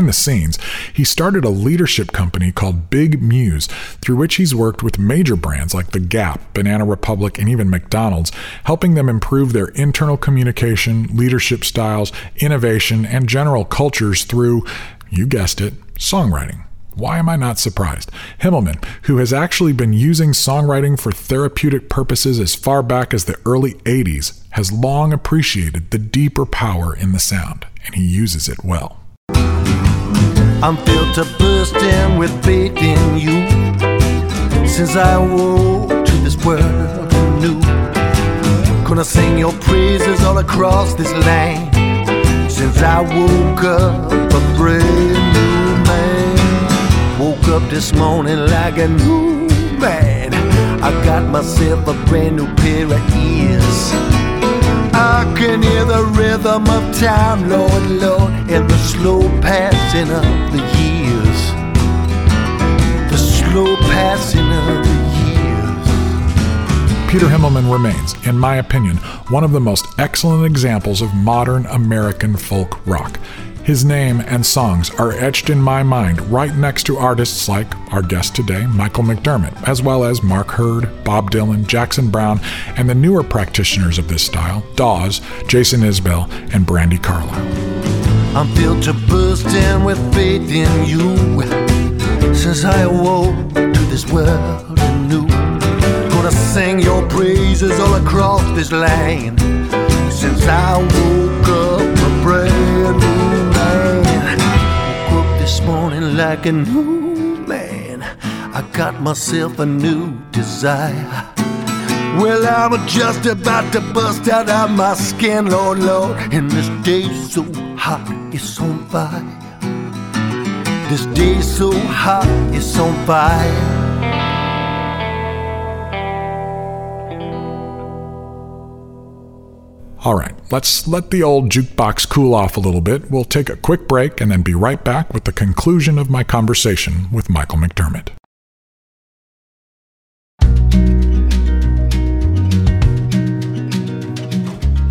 The scenes, he started a leadership company called Big Muse, through which he's worked with major brands like The Gap, Banana Republic, and even McDonald's, helping them improve their internal communication, leadership styles, innovation, and general cultures through, you guessed it, songwriting. Why am I not surprised? Himmelman, who has actually been using songwriting for therapeutic purposes as far back as the early 80s, has long appreciated the deeper power in the sound, and he uses it well. I'm filled to bursting with faith in you. Since I woke to this world new, gonna sing your praises all across this land. Since I woke up a brand new man, woke up this morning like a new man. I got myself a brand new pair of ears. Can hear the rhythm of time, Lord, Lord, and the slow passing of the years. The slow passing of the years. Peter Himmelman remains, in my opinion, one of the most excellent examples of modern American folk rock. His name and songs are etched in my mind right next to artists like our guest today, Michael McDermott, as well as Mark Heard, Bob Dylan, Jackson Browne, and the newer practitioners of this style, Dawes, Jason Isbell, and Brandi Carlile. I'm to bursting with faith in you. Since I awoke to this world anew, gonna sing your praises all across this land. Since I woke up brand new man, woke up this morning like a new man. I got myself a new desire. Well, I'm just about to bust out of my skin, Lord, Lord. And this day's so hot, it's on fire. This day's so hot, it's on fire. All right, let's let the old jukebox cool off a little bit. We'll take a quick break and then be right back with the conclusion of my conversation with Michael McDermott.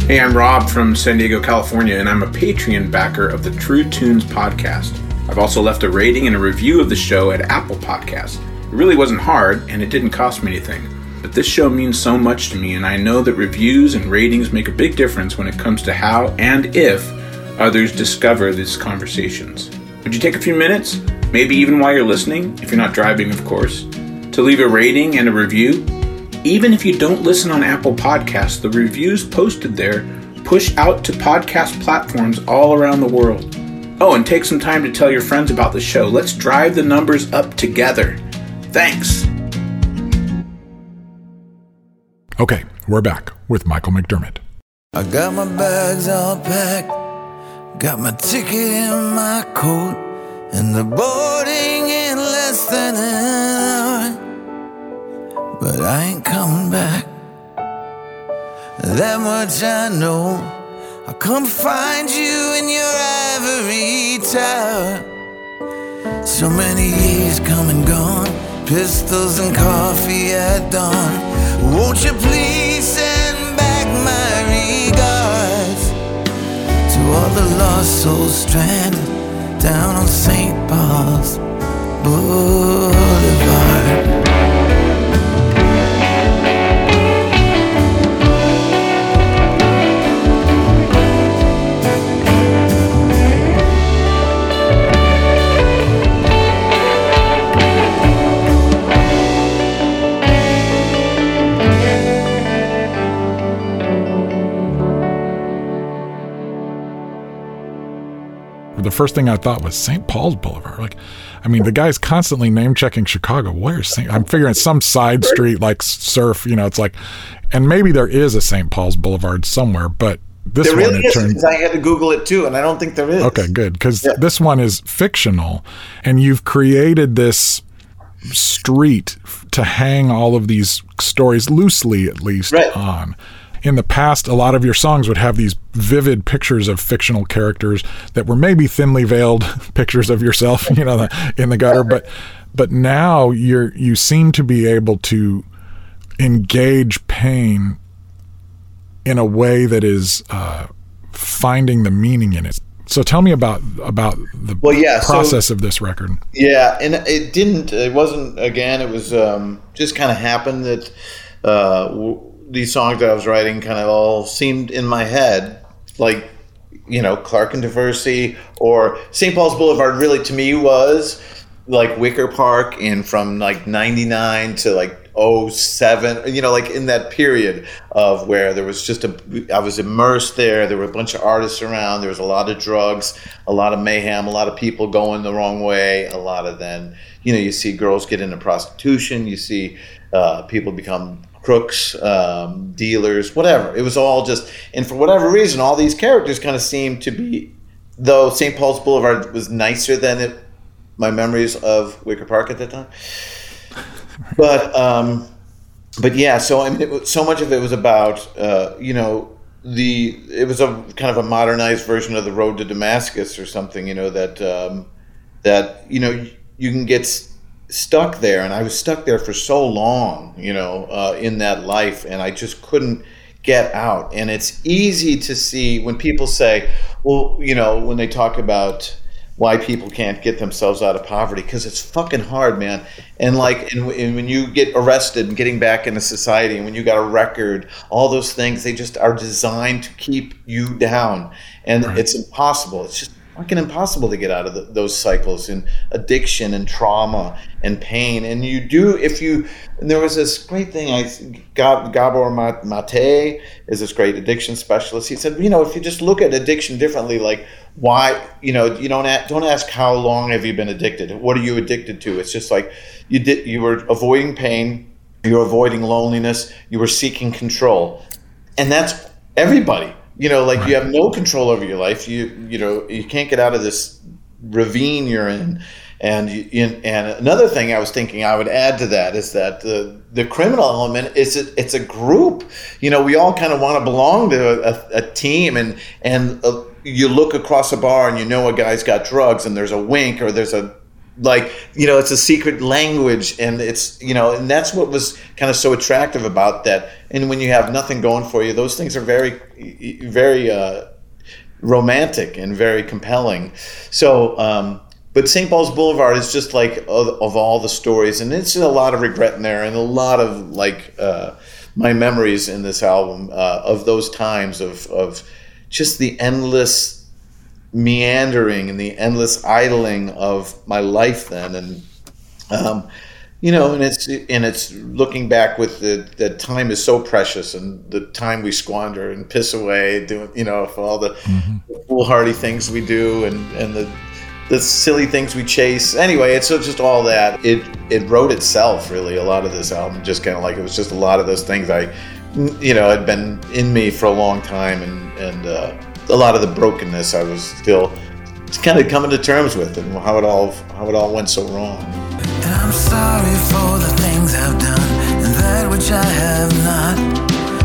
Hey, I'm Rob from San Diego, California, and I'm a Patreon backer of the True Tunes podcast. I've also left a rating and a review of the show at Apple Podcasts. It really wasn't hard, and it didn't cost me anything. This show means so much to me, and I know that reviews and ratings make a big difference when it comes to how and if others discover these conversations. Would you take a few minutes, maybe even while you're listening, if you're not driving, of course, to leave a rating and a review? Even if you don't listen on Apple Podcasts, the reviews posted there push out to podcast platforms all around the world. Oh, and take some time to tell your friends about the show. Let's drive the numbers up together. Thanks. Okay, we're back with Michael McDermott. I got my bags all packed, got my ticket in my coat, and the boarding in less than an hour. But I ain't coming back. That much I know. I'll come find you in your ivory tower. So many years come and gone, pistols and coffee at dawn. Won't you please send back my regards to all the lost souls stranded down on St. Paul's Boulevard? The first thing I thought was St. Paul's Boulevard. Like, I mean, the guy's constantly name checking Chicago. Where's St. I'm figuring some side street like Surf. You know, it's like, and maybe there is a St. Paul's Boulevard somewhere, but this there one really it turned I had to Google it too, and I don't think there is. Okay, good. Because Yeah. this one is fictional, and you've created this street to hang all of these stories loosely, at least, Right. on. In the past, a lot of your songs would have these vivid pictures of fictional characters that were maybe thinly veiled [LAUGHS] pictures of yourself, you know, in the gutter. But but now you're you seem to be able to engage pain in a way that is uh, finding the meaning in it. So tell me about about the Well, yeah, so- process of this record. Yeah, and it didn't. It wasn't. Again, it was um, just kind of happened that uh, w- these songs that I was writing kind of all seemed in my head, like you know Clark and Diversey or St. Paul's Boulevard. Really, to me, was like Wicker Park, in from like '99 to like 07 you know like in that period of where there was just a i was immersed there there were a bunch of artists around there was a lot of drugs a lot of mayhem a lot of people going the wrong way a lot of then you know you see girls get into prostitution you see uh, people become crooks um, dealers whatever. It was all just and for whatever reason all these characters kind of seemed to be though st paul's boulevard was nicer than it my memories of wicker park at that time. [LAUGHS] But um, but yeah, so I mean, it, so much of it was about uh, you know the it was a kind of a modernized version of the road to Damascus or something, you know that um, that you know you can get stuck there, and I was stuck there for so long, you know, uh, in that life, and I just couldn't get out. And it's easy to see when people say, well, you know, when they talk about why people can't get themselves out of poverty because it's fucking hard man. And like and, and when you get arrested and getting back into society and when you got a record all those things they just are designed to keep you down. And it's impossible. It's just fucking impossible to get out of the, those cycles and addiction and trauma and pain. And you do if you there was this great thing i gabor Ma- mate is this great addiction specialist. He said you know if you just look at addiction differently like why you know you don't don't ask how long have you been addicted? What are you addicted to? It's just like you did you were avoiding pain you were avoiding loneliness you were seeking control. And that's everybody you know like you have no control over your life. You you know you can't get out of this ravine you're in. And you, in, and another thing I was thinking I would add to that is that the the criminal element is a, it's a group. You know, we all kind of want to belong to a, a team, and and uh, you look across a bar and you know a guy's got drugs, and there's a wink or there's a like you know it's a secret language and it's you know and that's what was kind of so attractive about that. And when you have nothing going for you those things are very very uh, romantic and very compelling. So um, but st paul's boulevard is just like of, of all the stories and it's a lot of regret in there and a lot of like uh, my memories in this album uh, of those times of, of just the endless meandering and the endless idling of my life then. And um, you know and it's and it's looking back with the that time is so precious and the time we squander and piss away doing you know for all the foolhardy things we do and and the the silly things we chase. Anyway it's just all that. It it wrote itself really a lot of this album just kind of like it was just a lot of those things i you know had been in me for a long time and and uh, a lot of the brokenness i was still kind of coming to terms with and how it all how it all went so wrong And I'm sorry for the things I've done and that which I have not.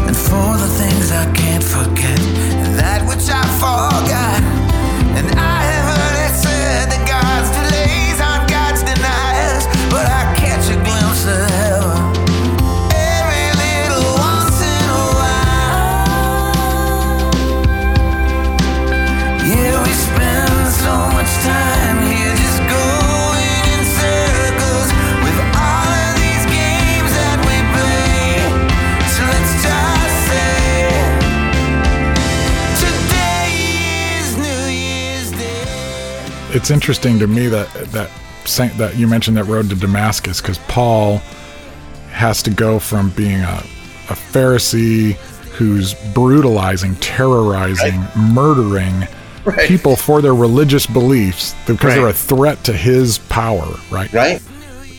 And for the things I can't forget and that which I forgot. And I it's interesting to me that that Saint, that you mentioned that road to Damascus because Paul has to go from being a, a Pharisee who's brutalizing, terrorizing, murdering Right. people for their religious beliefs because they're a threat to his power, right? right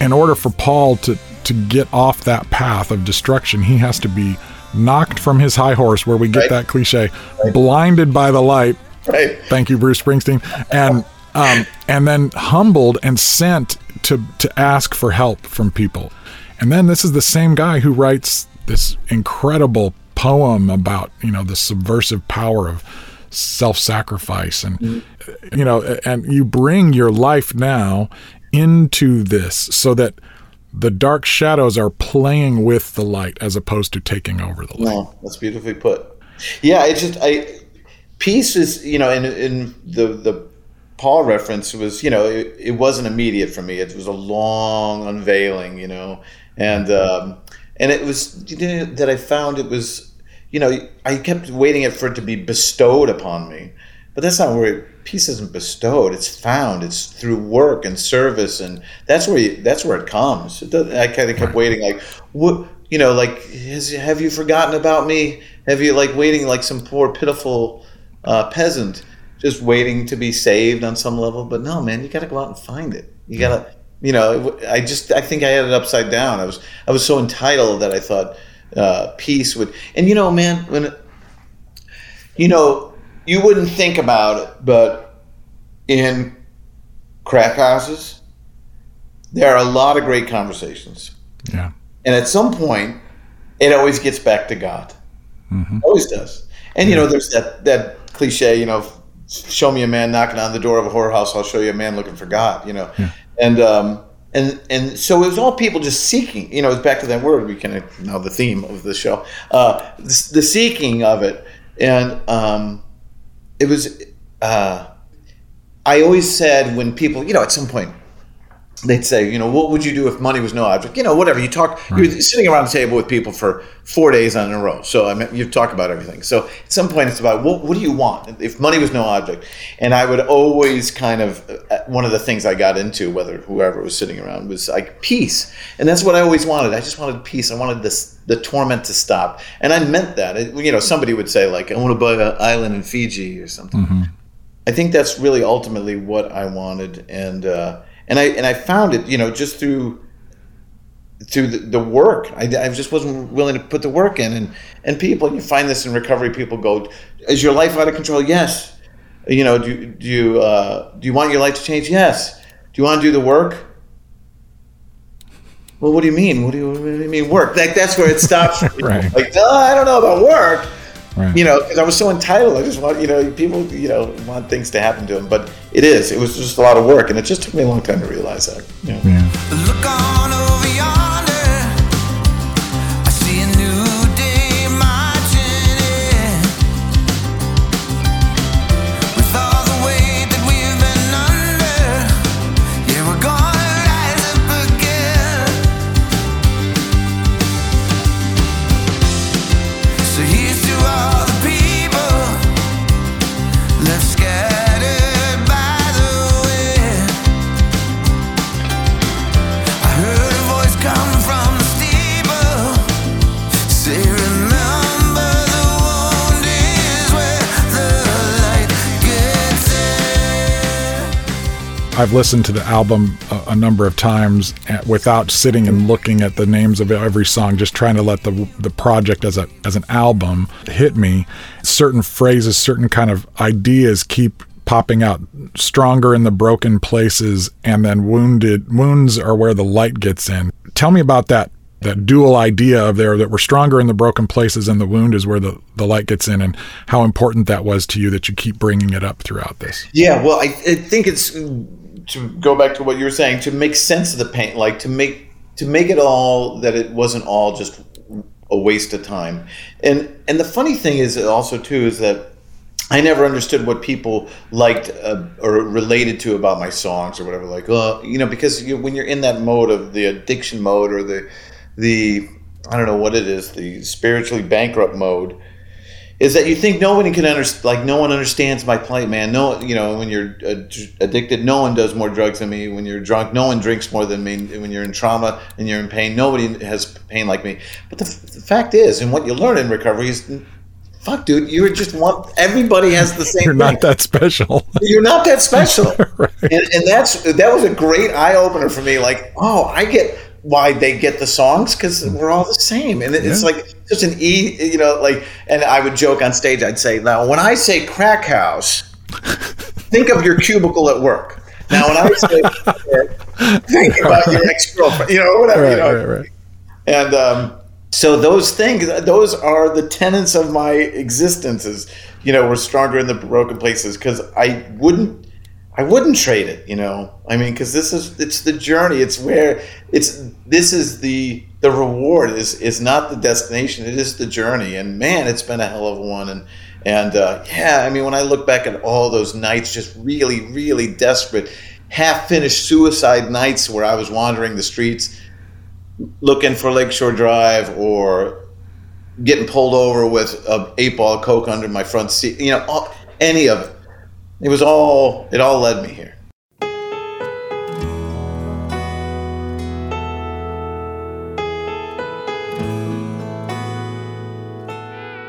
In order for Paul to to get off that path of destruction, he has to be knocked from his high horse, where we get Right. that cliche, blinded by the light. Right. Thank you, Bruce Springsteen, and um, and then humbled and sent to to ask for help from people. And then this is the same guy who writes this incredible poem about you know the subversive power of self-sacrifice and you know and you bring your life now into this so that the dark shadows are playing with the light as opposed to taking over the light. No, that's beautifully put. Yeah, it's just I peace is you know in in the the Paul reference was you know it, it wasn't immediate for me. It was a long unveiling, you know, and um, and it was you know, that I found it was you know I kept waiting for it to be bestowed upon me, but that's not where it, peace isn't bestowed. It's found. It's through work and service, and that's where you, that's where it comes. It I kind of kept waiting, like what you know, like has, have you forgotten about me? Have you like waiting like some poor pitiful uh, peasant just waiting to be saved on some level? But no, man, you got to go out and find it. You got to, you know, I just I think I had it upside down. I was I was so entitled that I thought uh, peace would, and you know, man, when it, you know, you wouldn't think about it, but in crack houses, there are a lot of great conversations. Yeah. And at some point, it always gets back to God. Always does. And you know, there's that that cliche, you know, show me a man knocking on the door of a whorehouse, I'll show you a man looking for God. You know, and um, and and so it was all people just seeking. You know, it's back to that word. We kind of know the theme of the show, uh, the, the seeking of it, and um, it was. Uh, I always said when people, you know, at some point they'd say, you know, what would you do if money was no object? You know, whatever. You talk, you're sitting around the table with people for four days on a row. So I mean, you talk about everything. So at some point, it's about what, what do you want if money was no object? And I would always kind of uh, one of the things I got into, whether whoever was sitting around, was like peace, and that's what I always wanted. I just wanted peace. I wanted this the torment to stop, and I meant that. It, you know, somebody would say like, I want to buy an island in Fiji or something. I think that's really ultimately what I wanted, and uh, and I and I found it, you know, just through through the, the work. I, I just wasn't willing to put the work in, and and people, you find this in recovery. People go, "Is your life out of control?" Yes. You know, do do you uh, do you want your life to change? Yes. Do you want to do the work? Well, what do you mean? What do you, what do you mean work? Like that's where it stops. [LAUGHS] Right. Like, "Duh, I don't know about work Right. you know, because I was so entitled. I just want, you know, people, you know, want things to happen to them. But it is. It was just a lot of work, and it just took me a long time to realize that. You know? Yeah. I've listened to the album a, a number of times uh, without sitting and looking at the names of every song, just trying to let the the project as a as an album hit me. Certain phrases, certain kind of ideas keep popping out. Stronger in the broken places, and then wounded wounds are where the light gets in. Tell me about that that dual idea of there that we're stronger in the broken places and the wound is where the, the light gets in and how important that was to you that you keep bringing it up throughout this Yeah. Well, I, I think it's to go back to what you were saying to make sense of the pain, like to make to make it all that it wasn't all just a waste of time. And and the funny thing is also too is that I never understood what people liked uh, or related to about my songs or whatever. Like, uh, you know, because you, when you're in that mode of the addiction mode or the the I don't know what it is, the spiritually bankrupt mode, is that you think nobody can understand. Like, no one understands my plight, man. No, you know, when you're addicted, no one does more drugs than me. When you're drunk, no one drinks more than me. When you're in trauma and you're in pain, nobody has pain like me. But the, the fact is, and what you learn in recovery is fuck, dude, you're just one. Everybody has the same. You're thing. not that special. You're not that special, [LAUGHS] and, and that's that was a great eye opener for me. Like, oh, I get why they get the songs because we're all the same, and it's Yeah. like just an e, you know, like. And I would joke on stage. I'd say, "Now, when I say crack house, [LAUGHS] think of your cubicle at work." Now, when I say, [LAUGHS] think about your ex girlfriend, you know, whatever, you Right, know. right, right. And um, so those things, those are the tenets of my existence. Is you know, we're stronger in the broken places because I wouldn't, I wouldn't trade it. You know, I mean, because this is it's the journey. It's where it's this is the the reward is is not the destination. It is the journey. And man, it's been a hell of a one. And and uh, yeah, I mean, when I look back at all those nights, just really, really desperate, half finished suicide nights where I was wandering the streets looking for Lakeshore Drive or getting pulled over with a eight ball coke under my front seat. You know, any of it. It was all. It all led me here.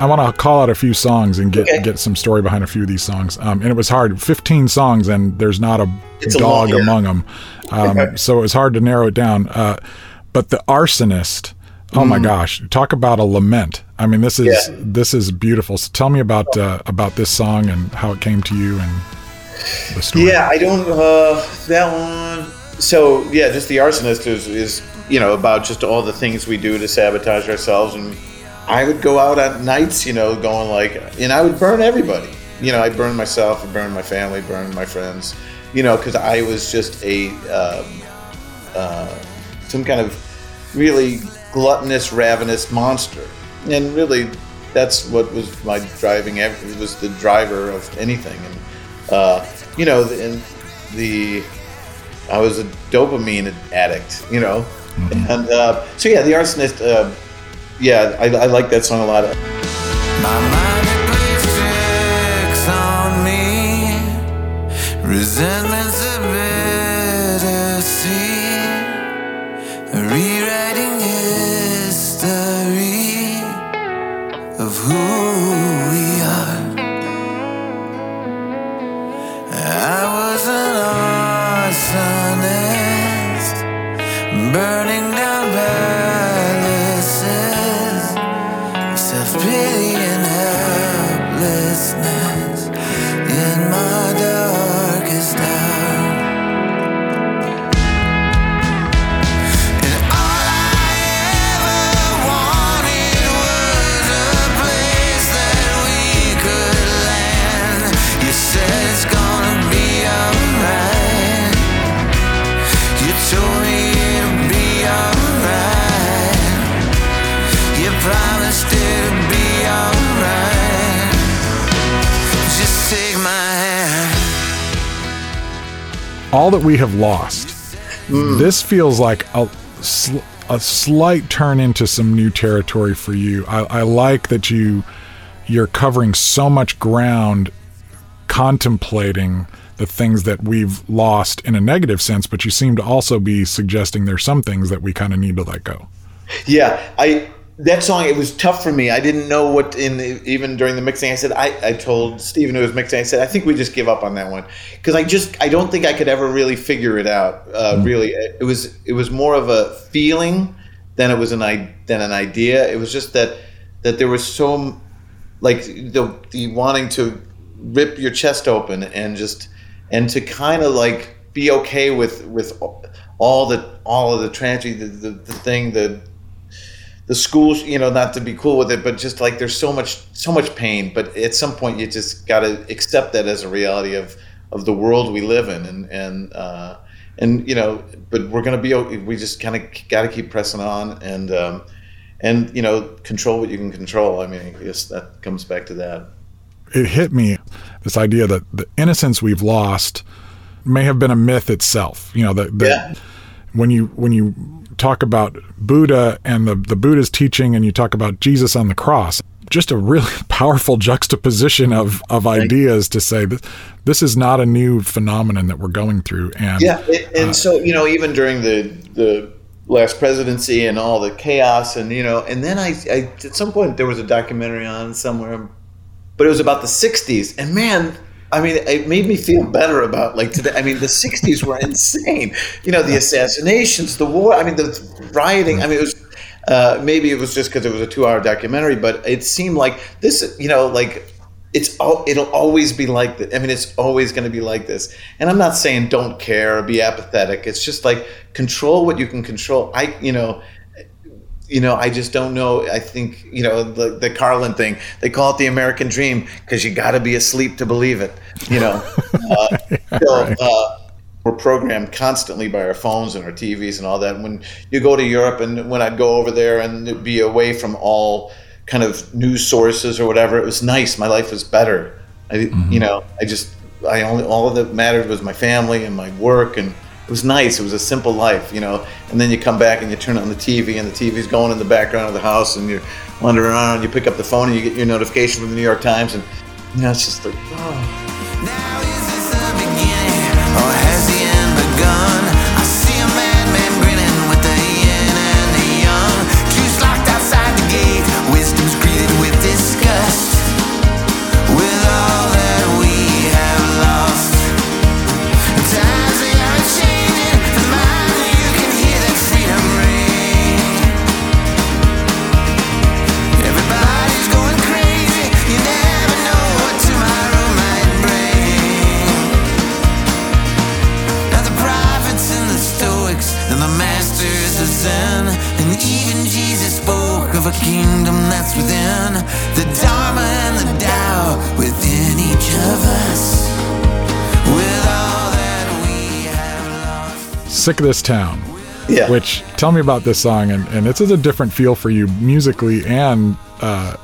I want to call out a few songs and get Okay. get some story behind a few of these songs. Um, and it was hard. 15 songs, and there's not a It's a dog yeah. among them. Um, so it was hard to narrow it down. Uh, but the arsonist. Oh my gosh! Talk about a lament. I mean, this is. Yeah. this is beautiful. So tell me about uh, about this song and how it came to you and the story. Yeah, I don't. Uh, that one. So yeah, just the arsonist is is you know about just all the things we do to sabotage ourselves, and I would go out at nights, you know, going like, and I would burn everybody. You know, I'd burn myself, I'd burn my family, burn my friends. You know, because I was just a um, uh, some kind of really gluttonous, ravenous monster, and really that's what was my driving. It was the driver of anything, and uh, you know, and the I was a dopamine addict, you know, and uh, so yeah, the arsonist. Uh, yeah, I, I like that song a lot. My mind plays tricks on me. Resentment's who we are. I was an arsonist, burning all that we have lost. Mm. This feels like a, sl- a slight turn into some new territory for you. I, I like that you you're covering so much ground, contemplating the things that we've lost in a negative sense, but you seem to also be suggesting there's some things that we kind of need to let go. Yeah, I that song it was tough for me. I didn't know what in even during the mixing. I said I, I told Steven who was mixing. I said I think we just give up on that one because I just I don't think I could ever really figure it out. Uh, Really, it was it was more of a feeling than it was an i than an idea. It was just that that there was so like the the wanting to rip your chest open and just and to kind of like be okay with with all the all of the tragedy the, the, the thing the the schools you know not to be cool with it but just like there's so much so much pain but at some point you just got to accept that as a reality of of the world we live in and and uh and you know but we're gonna be we just kind of got to keep pressing on and um and you know control what you can control i mean i guess that comes back to that it hit me this idea that the innocence we've lost may have been a myth itself. You know, that that Yeah. when you when you talk about Buddha and the the Buddha's teaching, and you talk about Jesus on the cross, just a really [LAUGHS] powerful juxtaposition of of ideas to say that this is not a new phenomenon that we're going through. And Yeah, it, and uh, so you know, even during the the last presidency and all the chaos, and you know, and then I, I at some point there was a documentary on somewhere, but it was about the '60s, and man, I mean, it made me feel better about like today. I mean, the '60s were insane. You know, the assassinations, the war. I mean, the rioting. I mean, it was. Uh, maybe it was just because it was a two-hour documentary, but it seemed like this. You know, like it's all. It'll always be like that. I mean, it's always going to be like this. And I'm not saying don't care or be apathetic. It's just like control what you can control. I, you know, you know, I just don't know. I think, you know, the, the Carlin thing, they call it the American dream because you got to be asleep to believe it, you know. [LAUGHS] Uh, so, uh, we're programmed constantly by our phones and our TVs and all that. When you go to Europe and when I'd go over there and be away from all kind of news sources or whatever, it was nice. My life was better. I, you know, I just, I only, all that mattered was my family and my work and it was nice. It was a simple life, you know. And then you come back and you turn on the TV, and the TV's going in the background of the house, and you're wandering around. And you pick up the phone, and you get your notification from the New York Times, and you know, it's just like, oh. Sick of this town. Yeah. Which tell me about this song, and and it's a different feel for you musically and uh,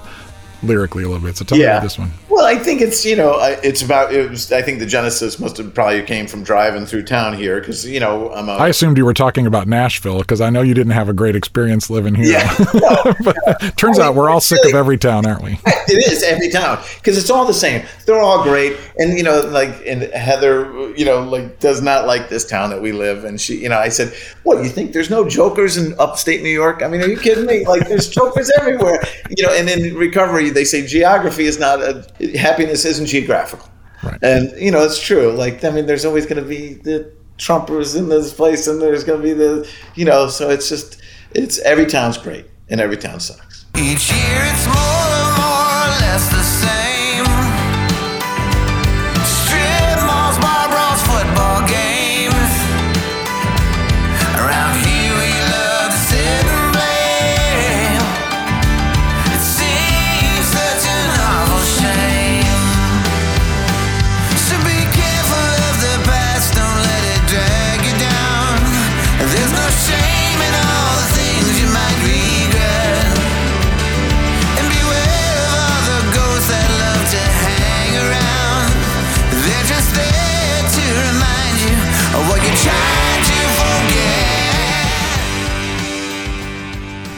lyrically a little bit. So tell me about this one. Well, I think it's you know it's about it was I think the genesis must have probably came from driving through town here because you know I'm a I assumed you were talking about Nashville because I know you didn't have a great experience living here. yeah [LAUGHS] no, but turns I mean, out we're all sick of every town, aren't we? [LAUGHS] it is every town because it's all the same. They're all great, and you know, like and Heather, you know, like does not like this town that we live. And she, you know, I said, "What you think? There's no jokers in upstate New York? I mean, are you kidding me? Like, there's jokers everywhere." You know, and in recovery, they say geography is not a happiness isn't geographical, Right. and you know, it's true. Like, I mean, there's always going to be the Trumpers in this place, and there's going to be the, you know, so it's just, it's every town's great, and every town sucks. Each year it's more and more or less the same.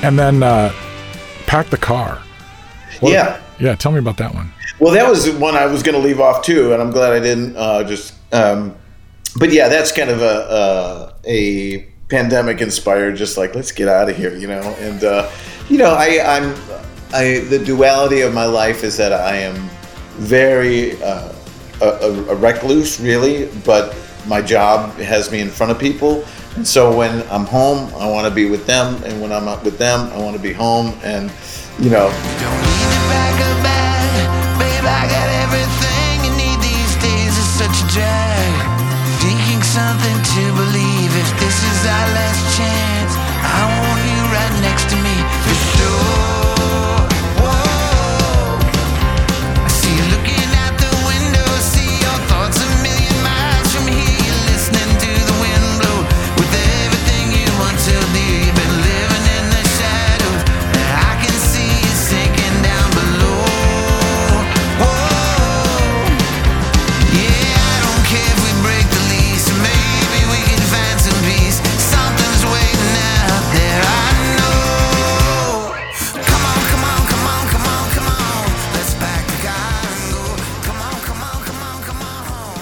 And then uh, pack the car. What- Yeah. yeah. Tell me about that one. Well, that was one I was going to leave off too, and I'm glad I didn't. Uh, just, um, but yeah, that's kind of a a, a pandemic inspired. Just like let's get out of here, you know. And uh, you know, I, I'm I the duality of my life is that I am very uh, a, a, a recluse, really, but my job has me in front of people. And so when I'm home, I want to be with them, and when I'm not with them, I want to be home. And you know, babe. You days. Something to believe.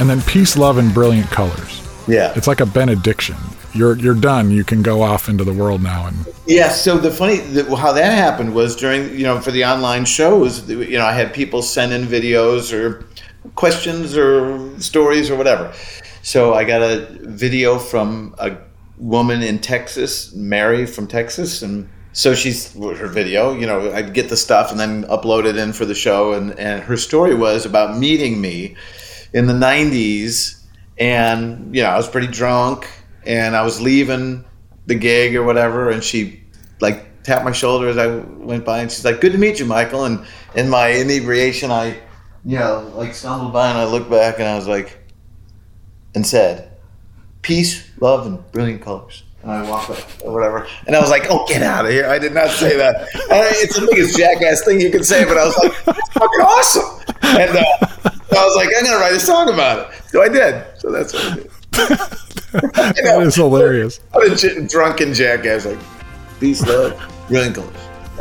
And then peace, love, and brilliant colors. yeah, It's like a benediction. You're you're done. You can go off into the world now. And Yeah, so the funny the, how that happened was during you know for the online shows, you know I had people send in videos or questions or stories or whatever. So I got a video from a woman in Texas, Mary from Texas, and so she's her video. You know, I'd get the stuff and then upload it in for the show, and and her story was about meeting me in the '90s, and you know I was pretty drunk, and I was leaving the gig or whatever, and she like tapped my shoulder as I went by, and she's like, "Good to meet you, Michael." And in my inebriation, I, you know, like stumbled by, and I looked back, and I was like, and said, "Peace, love, and brilliant colors." And I walked up or whatever, and I was like, "Oh, get out of here!" I did not say that. And it's the biggest jackass thing you can say, but I was like, "That's fucking awesome!" And uh, I was like, "I'm gonna write a song about it." So I did. So that's what I did. [LAUGHS] That is hilarious. [LAUGHS] What a j- drunken jackass, like peace, love, wrinkles.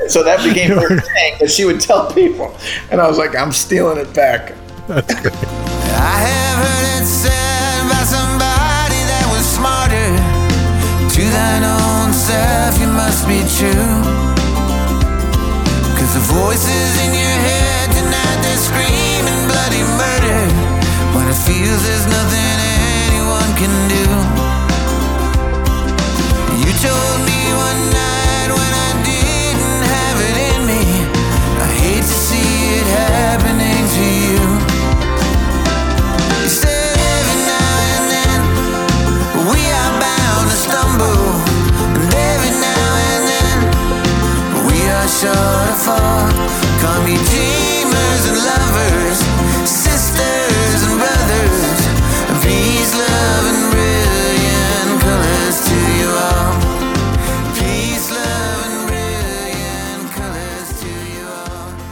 So that became [LAUGHS] her thing that she would tell people, and I was like, I'm stealing it back. That's great. I have heard it said by somebody that was smarter. To thine own self, you must be true. Cause the voices in your head feels there's nothing anyone can do. You told me one night when I didn't have it in me. I hate to see it happening to you. You said every now and then we are bound to stumble, and every now and then we are sure to fall. Call me dreamers and lovers,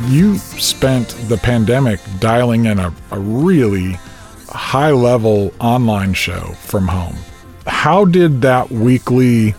You spent the pandemic dialing in a, a really high level online show from home. How did that weekly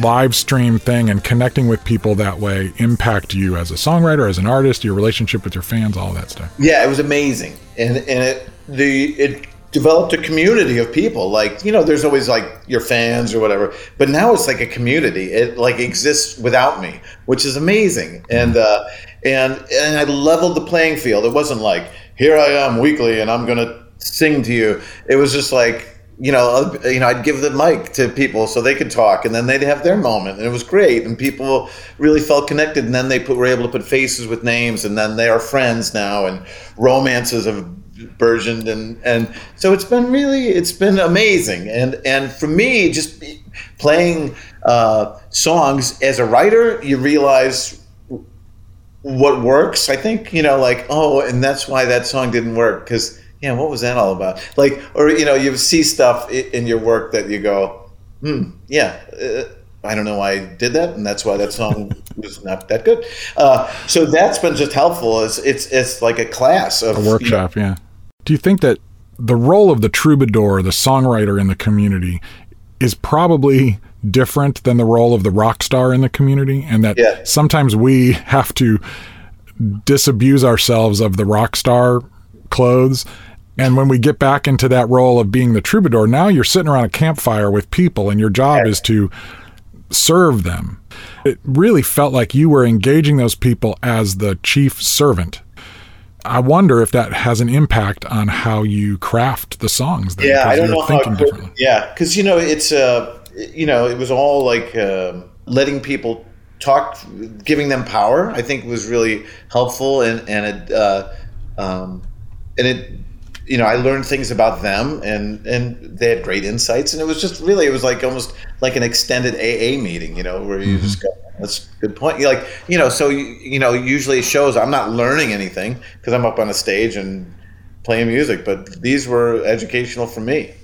live stream thing and connecting with people that way impact you as a songwriter, as an artist, your relationship with your fans, all that stuff? Yeah, it was amazing, and and it the it developed a community of people. Like you know, there's always like your fans or whatever, but now it's like a community. It like exists without me, which is amazing. And uh, and and I leveled the playing field. It wasn't like here I am weekly and I'm gonna sing to you. It was just like. You know, uh, you know, I'd give the mic to people so they could talk, and then they'd have their moment, and it was great. And people really felt connected, and then they put, were able to put faces with names, and then they are friends now, and romances have burgeoned and and so it's been really it's been amazing and and for me just playing uh, songs as a writer you realize what works i think you know like oh and that's why that song didn't work because yeah what was that all about like or you know you see stuff in your work that you go hmm yeah uh, I don't know why I did that, and that's why that song [LAUGHS] was not that good. Uh, so that's been just helpful. It's it's it's like a class of A workshop, yeah. Do you think that the role of the troubadour, the songwriter in the community, is probably different than the role of the rock star in the community? And that Yeah. sometimes we have to disabuse ourselves of the rock star clothes. And when we get back into that role of being the troubadour, now you're sitting around a campfire with people, and your job is to serve them. It really felt like you were engaging those people as the chief servant. I wonder if that has an impact on how you craft the songs. Then, yeah, I because don't you're know how. Could, yeah, because you know it's uh, you know it was all like um letting people talk, giving them power. I think was really helpful, and and it uh, um, and it you know I learned things about them, and and they had great insights, and it was just really it was like almost like an extended AA meeting, you know, where you just go. That's a good point. You're like, you know, so you, you know, usually shows I'm not learning anything because I'm up on a stage and playing music, but these were educational for me.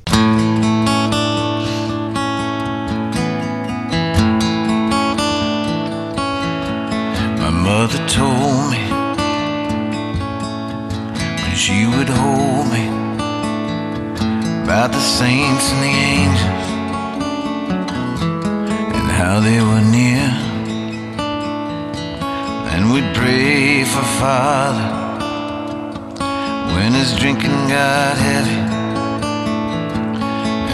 About the saints and the angels and how they were near. And we'd pray for Father when his drinking got heavy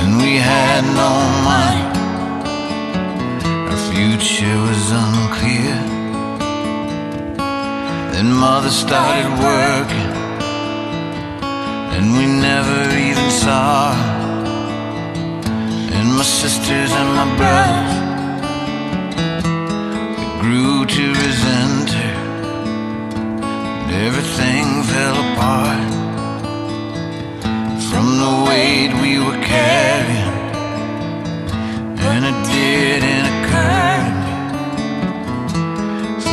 and we had no money. Our future was unclear. Then mother started working and we never even saw. And my sisters and my brothers grew to resent her, and everything fell apart from the weight we were carrying, and it didn't occur to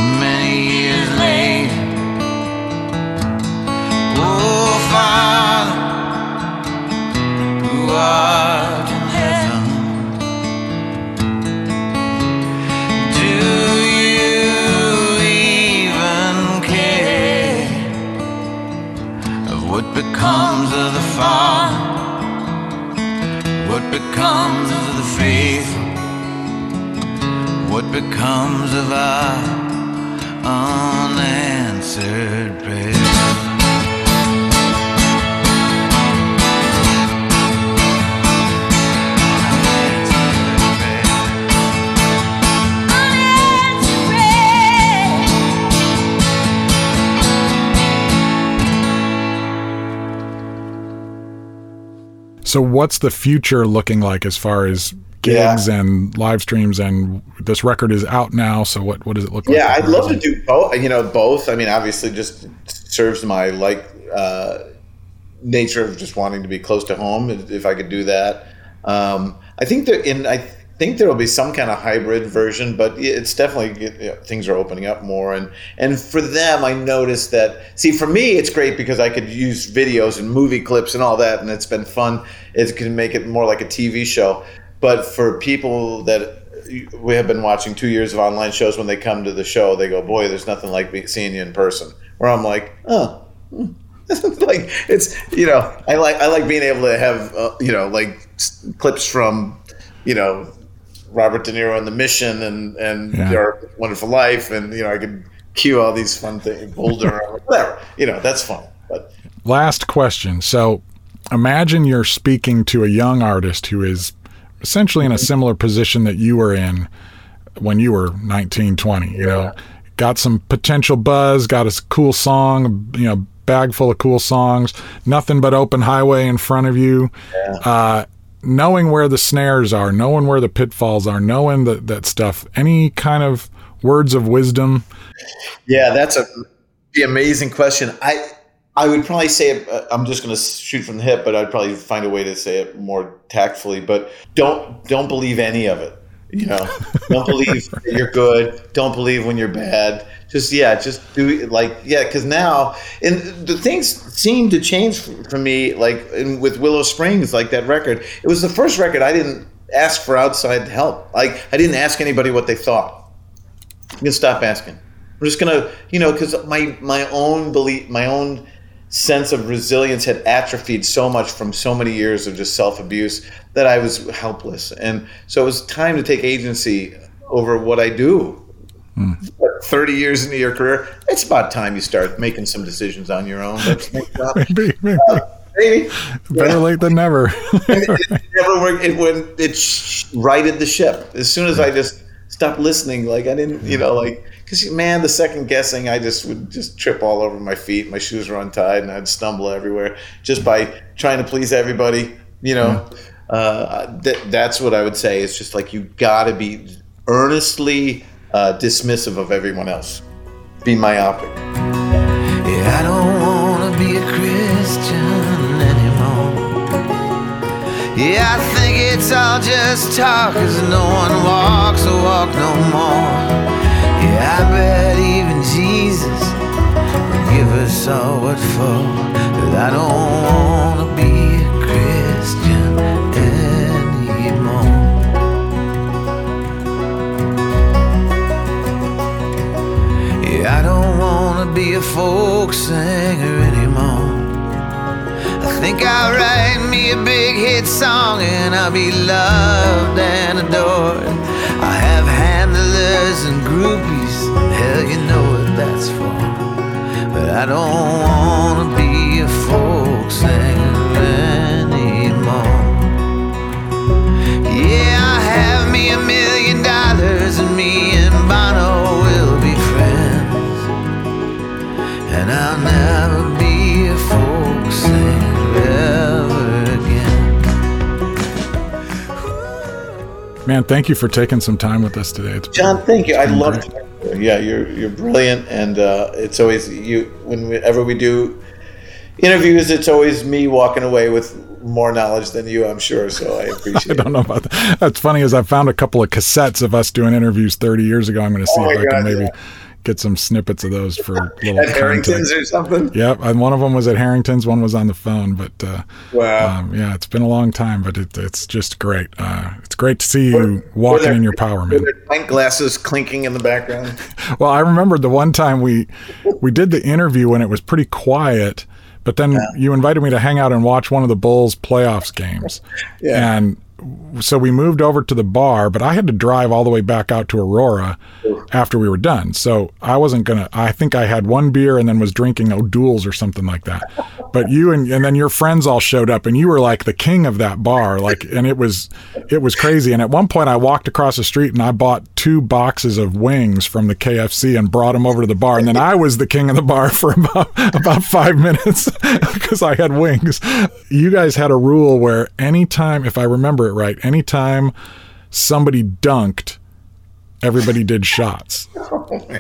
heaven, do you even care of what becomes of the farm? What becomes of the faithful? What becomes of our unanswered prayers? So, what's the future looking like as far as gigs and live streams? And this record is out now. So, what what does it look like? Yeah, I'd love to do both. You know, both. I mean, obviously, just serves my like uh, nature of just wanting to be close to home. If if I could do that, um, I think that in I think there will be some kind of hybrid version, but it's definitely you know, things are opening up more. And and for them, I noticed that. See, for me, it's great because I could use videos and movie clips and all that, and it's been fun. It can make it more like a TV show. But for people that we have been watching two years of online shows, when they come to the show, they go, "Boy, there's nothing like seeing you in person." Where I'm like, "Oh." hmm." [LAUGHS] like it's you know I like I like being able to have uh, you know like clips from you know Robert De Niro in The Mission and and Yeah. Your Wonderful Life and you know I could cue all these fun things Boulder or [LAUGHS] whatever you know that's fun but Last question. So, imagine you're speaking to a young artist who is essentially in a similar position that you were in when you were 19, 20. You know, got some potential buzz, got a cool song, you know, bag full of cool songs, nothing but open highway in front of you. Uh, knowing where the snares are, knowing where the pitfalls are, knowing that that stuff. Any kind of words of wisdom? Yeah, that's a the amazing question. I I would probably say uh, I'm just going to shoot from the hip, but I'd probably find a way to say it more tactfully. But don't don't believe any of it. You know, [LAUGHS] don't believe that you're good. Don't believe when you're bad. Just yeah, just do like yeah. Because now and the things seem to change for, me. Like in, with Willow Springs, like that record. It was the first record I didn't ask for outside help. Like I didn't ask anybody what they thought. I'm gonna stop asking. I'm just gonna, you know, because my my own belief, my own sense of resilience had atrophied so much from so many years of just self abuse that I was helpless, and so it was time to take agency over what I do. What, Thirty years into your career, it's about time you start making some decisions on your own. [LAUGHS] Maybe, maybe. Maybe. Better late than never. [LAUGHS] it never worked. It when it sh- righted the ship. As soon as I just stopped listening, like I didn't, you know, like because man, the second guessing, I just would just trip all over my feet. My shoes were untied, and I'd stumble everywhere just by trying to please everybody. You know, uh, that that's what I would say. It's just like you got to be earnestly uh, dismissive of everyone else. Be myopic. Yeah, I don't wanna be a Christian anymore. Yeah, I think it's all just talk, cause no one walks the walk no more. Yeah, I bet even Jesus would give us all what for. But I don't wanna be be a folk singer anymore. I think I'll write me a big hit song and I'll be loved and adored. I have handlers and groupies, hell, you know what that's for. But I don't wanna be a folk Man, thank you for taking some time with us today. It's John, thank you. I love great. talking to you. Yeah, you're you're brilliant, and uh, it's always you. Whenever we do interviews, it's always me walking away with more knowledge than you. I'm sure. So I [LAUGHS] I appreciate. it. don't know about that. That's funny as I found a couple of cassettes of us doing interviews 30 years ago. I'm going to see Oh if I God, can maybe yeah. Get some snippets of those for [LAUGHS] little At Harrington's content. or something. Yep, and one of them was at Harrington's, one was on the phone. But uh, Wow. um, yeah, it's been a long time, but it, it's just great. Uh, it's great to see you walking there- in your power, man. pint glasses clinking in the background. [LAUGHS] Well, I remember the one time we we did the interview when it was pretty quiet, but then you invited me to hang out and watch one of the Bulls playoffs games. [LAUGHS] Yeah. And so we moved over to the bar, but I had to drive all the way back out to Aurora after we were done. So I wasn't gonna. I think I had one beer and then was drinking O'Doul's or something like that. But you and and then your friends all showed up, and you were like the king of that bar. Like, and it was it was crazy. And at one point, I walked across the street and I bought two boxes of wings from the KFC and brought them over to the bar. And then I was the king of the bar [LAUGHS] for about about five minutes [LAUGHS] because I had wings. You guys had a rule where anytime, if I remember it right, anytime somebody dunked, everybody did shots.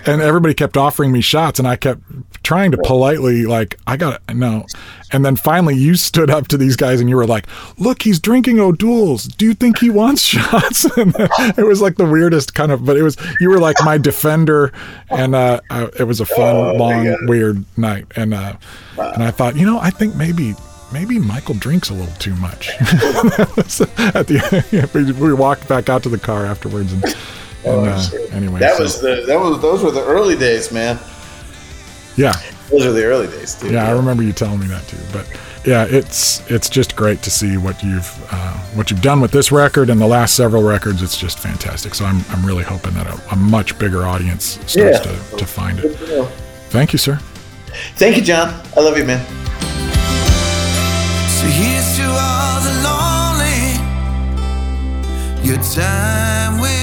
And everybody kept offering me shots, and I kept trying to politely, like, I got no. And then finally, you stood up to these guys and you were like, Look, he's drinking O'Doul's. Do you think he wants [LAUGHS] shots? [LAUGHS] And it was like the weirdest kind of, but it was, you were like my defender. And uh, uh, it was a fun, long, weird night. And, uh, and I thought, you know, I think maybe. Maybe Michael drinks a little too much. [LAUGHS] At the we, we walked back out to the car afterwards, and, and uh, anyway, That so- was the that was those were the early days, man. yeah, Those are the early days, too. yeah. I remember you telling me that too. But yeah, it's it's just great to see what you've uh, what you've done with this record and the last several records. It's just fantastic. So I'm I'm really hoping that a, a much bigger audience starts Yeah. to, to find it. Thank you, sir. Thank you, John. I love you, man. So here's to all the lonely. Your time will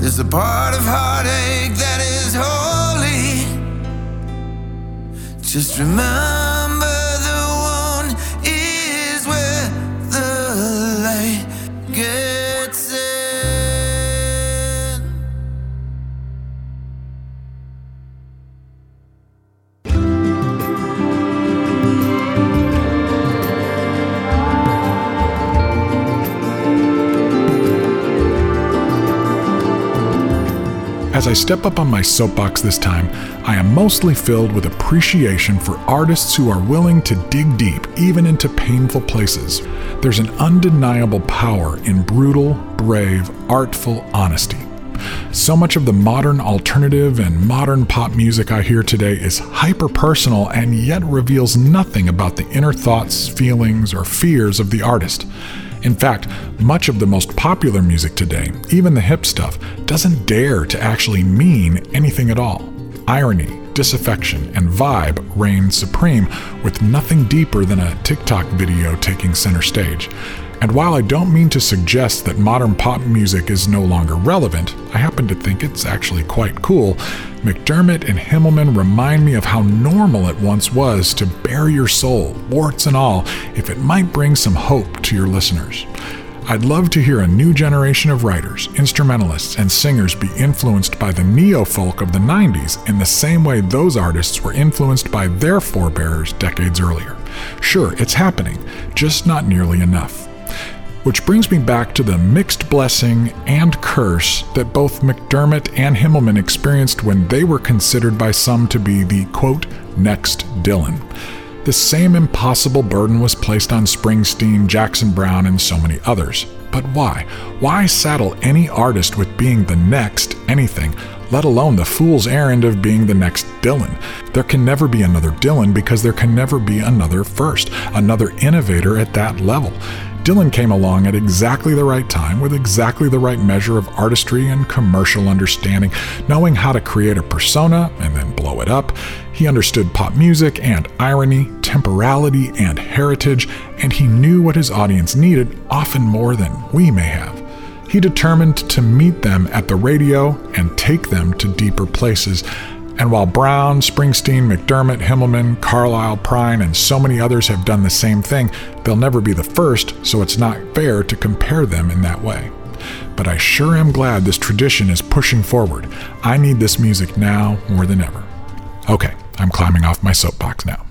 There's a part of heartache that is holy. Just remember As I step up on my soapbox this time, I am mostly filled with appreciation for artists who are willing to dig deep, even into painful places. There's an undeniable power in brutal, brave, artful honesty. So much of the modern alternative and modern pop music I hear today is hyper personal and yet reveals nothing about the inner thoughts, feelings, or fears of the artist. In fact, much of the most popular music today, even the hip stuff, doesn't dare to actually mean anything at all. Irony, disaffection, and vibe reign supreme, with nothing deeper than a TikTok video taking center stage. And while I don't mean to suggest that modern pop music is no longer relevant, I happen to think it's actually quite cool. McDermott and Himmelman remind me of how normal it once was to bare your soul, warts and all, if it might bring some hope to your listeners. I'd love to hear a new generation of writers, instrumentalists, and singers be influenced by the neo folk of the 90s in the same way those artists were influenced by their forebears decades earlier. Sure, it's happening, just not nearly enough. Which brings me back to the mixed blessing and curse that both McDermott and Himmelman experienced when they were considered by some to be the quote, next Dylan. The same impossible burden was placed on Springsteen, Jackson Browne, and so many others. But why? Why saddle any artist with being the next anything, let alone the fool's errand of being the next Dylan? There can never be another Dylan because there can never be another first, another innovator at that level. Dylan came along at exactly the right time with exactly the right measure of artistry and commercial understanding, knowing how to create a persona and then blow it up. He understood pop music and irony, temporality and heritage, and he knew what his audience needed often more than we may have. He determined to meet them at the radio and take them to deeper places. And while Browne, Springsteen, McDermott, Himmelman, Carlile, Prine, and so many others have done the same thing, they'll never be the first, so it's not fair to compare them in that way. But I sure am glad this tradition is pushing forward. I need this music now more than ever. Okay, I'm climbing off my soapbox now.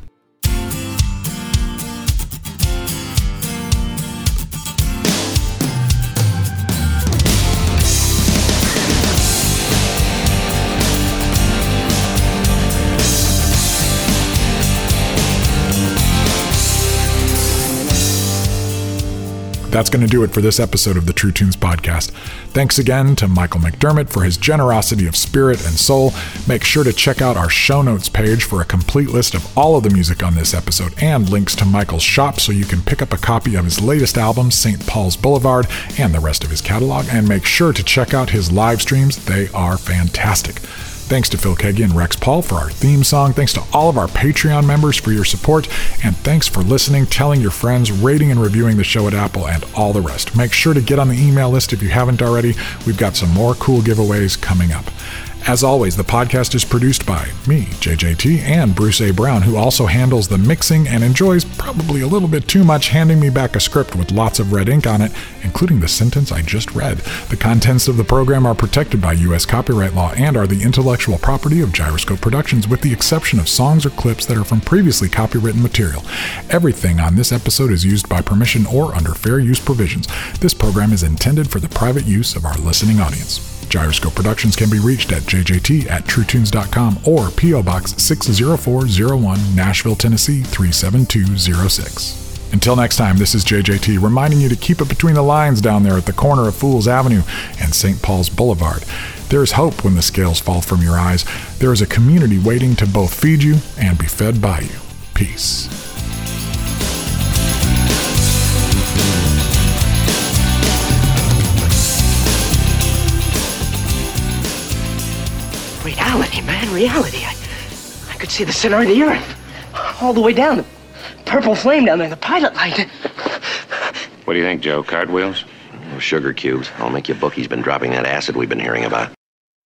That's going to do it for this episode of the True Tunes podcast. Thanks again to Michael McDermott for his generosity of spirit and soul. Make sure to check out our show notes page for a complete list of all of the music on this episode and links to Michael's shop so you can pick up a copy of his latest album, St. Paul's Boulevard, and the rest of his catalog. And make sure to check out his live streams, they are fantastic. Thanks to Phil Keaggy and Rex Paul for our theme song. Thanks to all of our Patreon members for your support. And thanks for listening, telling your friends, rating and reviewing the show at Apple, and all the rest. Make sure to get on the email list if you haven't already. We've got some more cool giveaways coming up. As always, the podcast is produced by me, JJT, and Bruce A. Brown, who also handles the mixing and enjoys probably a little bit too much handing me back a script with lots of red ink on it, including the sentence I just read. The contents of the program are protected by U.S. copyright law and are the intellectual property of Gyroscope Productions, with the exception of songs or clips that are from previously copywritten material. Everything on this episode is used by permission or under fair use provisions. This program is intended for the private use of our listening audience. Gyroscope Productions can be reached at jjt at truetunes.com or P.O. Box 60401, Nashville, Tennessee 37206. Until next time, this is JJT reminding you to keep it between the lines down there at the corner of Fools Avenue and St. Paul's Boulevard. There is hope when the scales fall from your eyes. There is a community waiting to both feed you and be fed by you. Peace. Reality, man, reality. I, I could see the center of the earth, all the way down, the purple flame down there, the pilot light. What do you think, Joe? Cartwheels? Sugar cubes. I'll make you book. He's been dropping that acid we've been hearing about.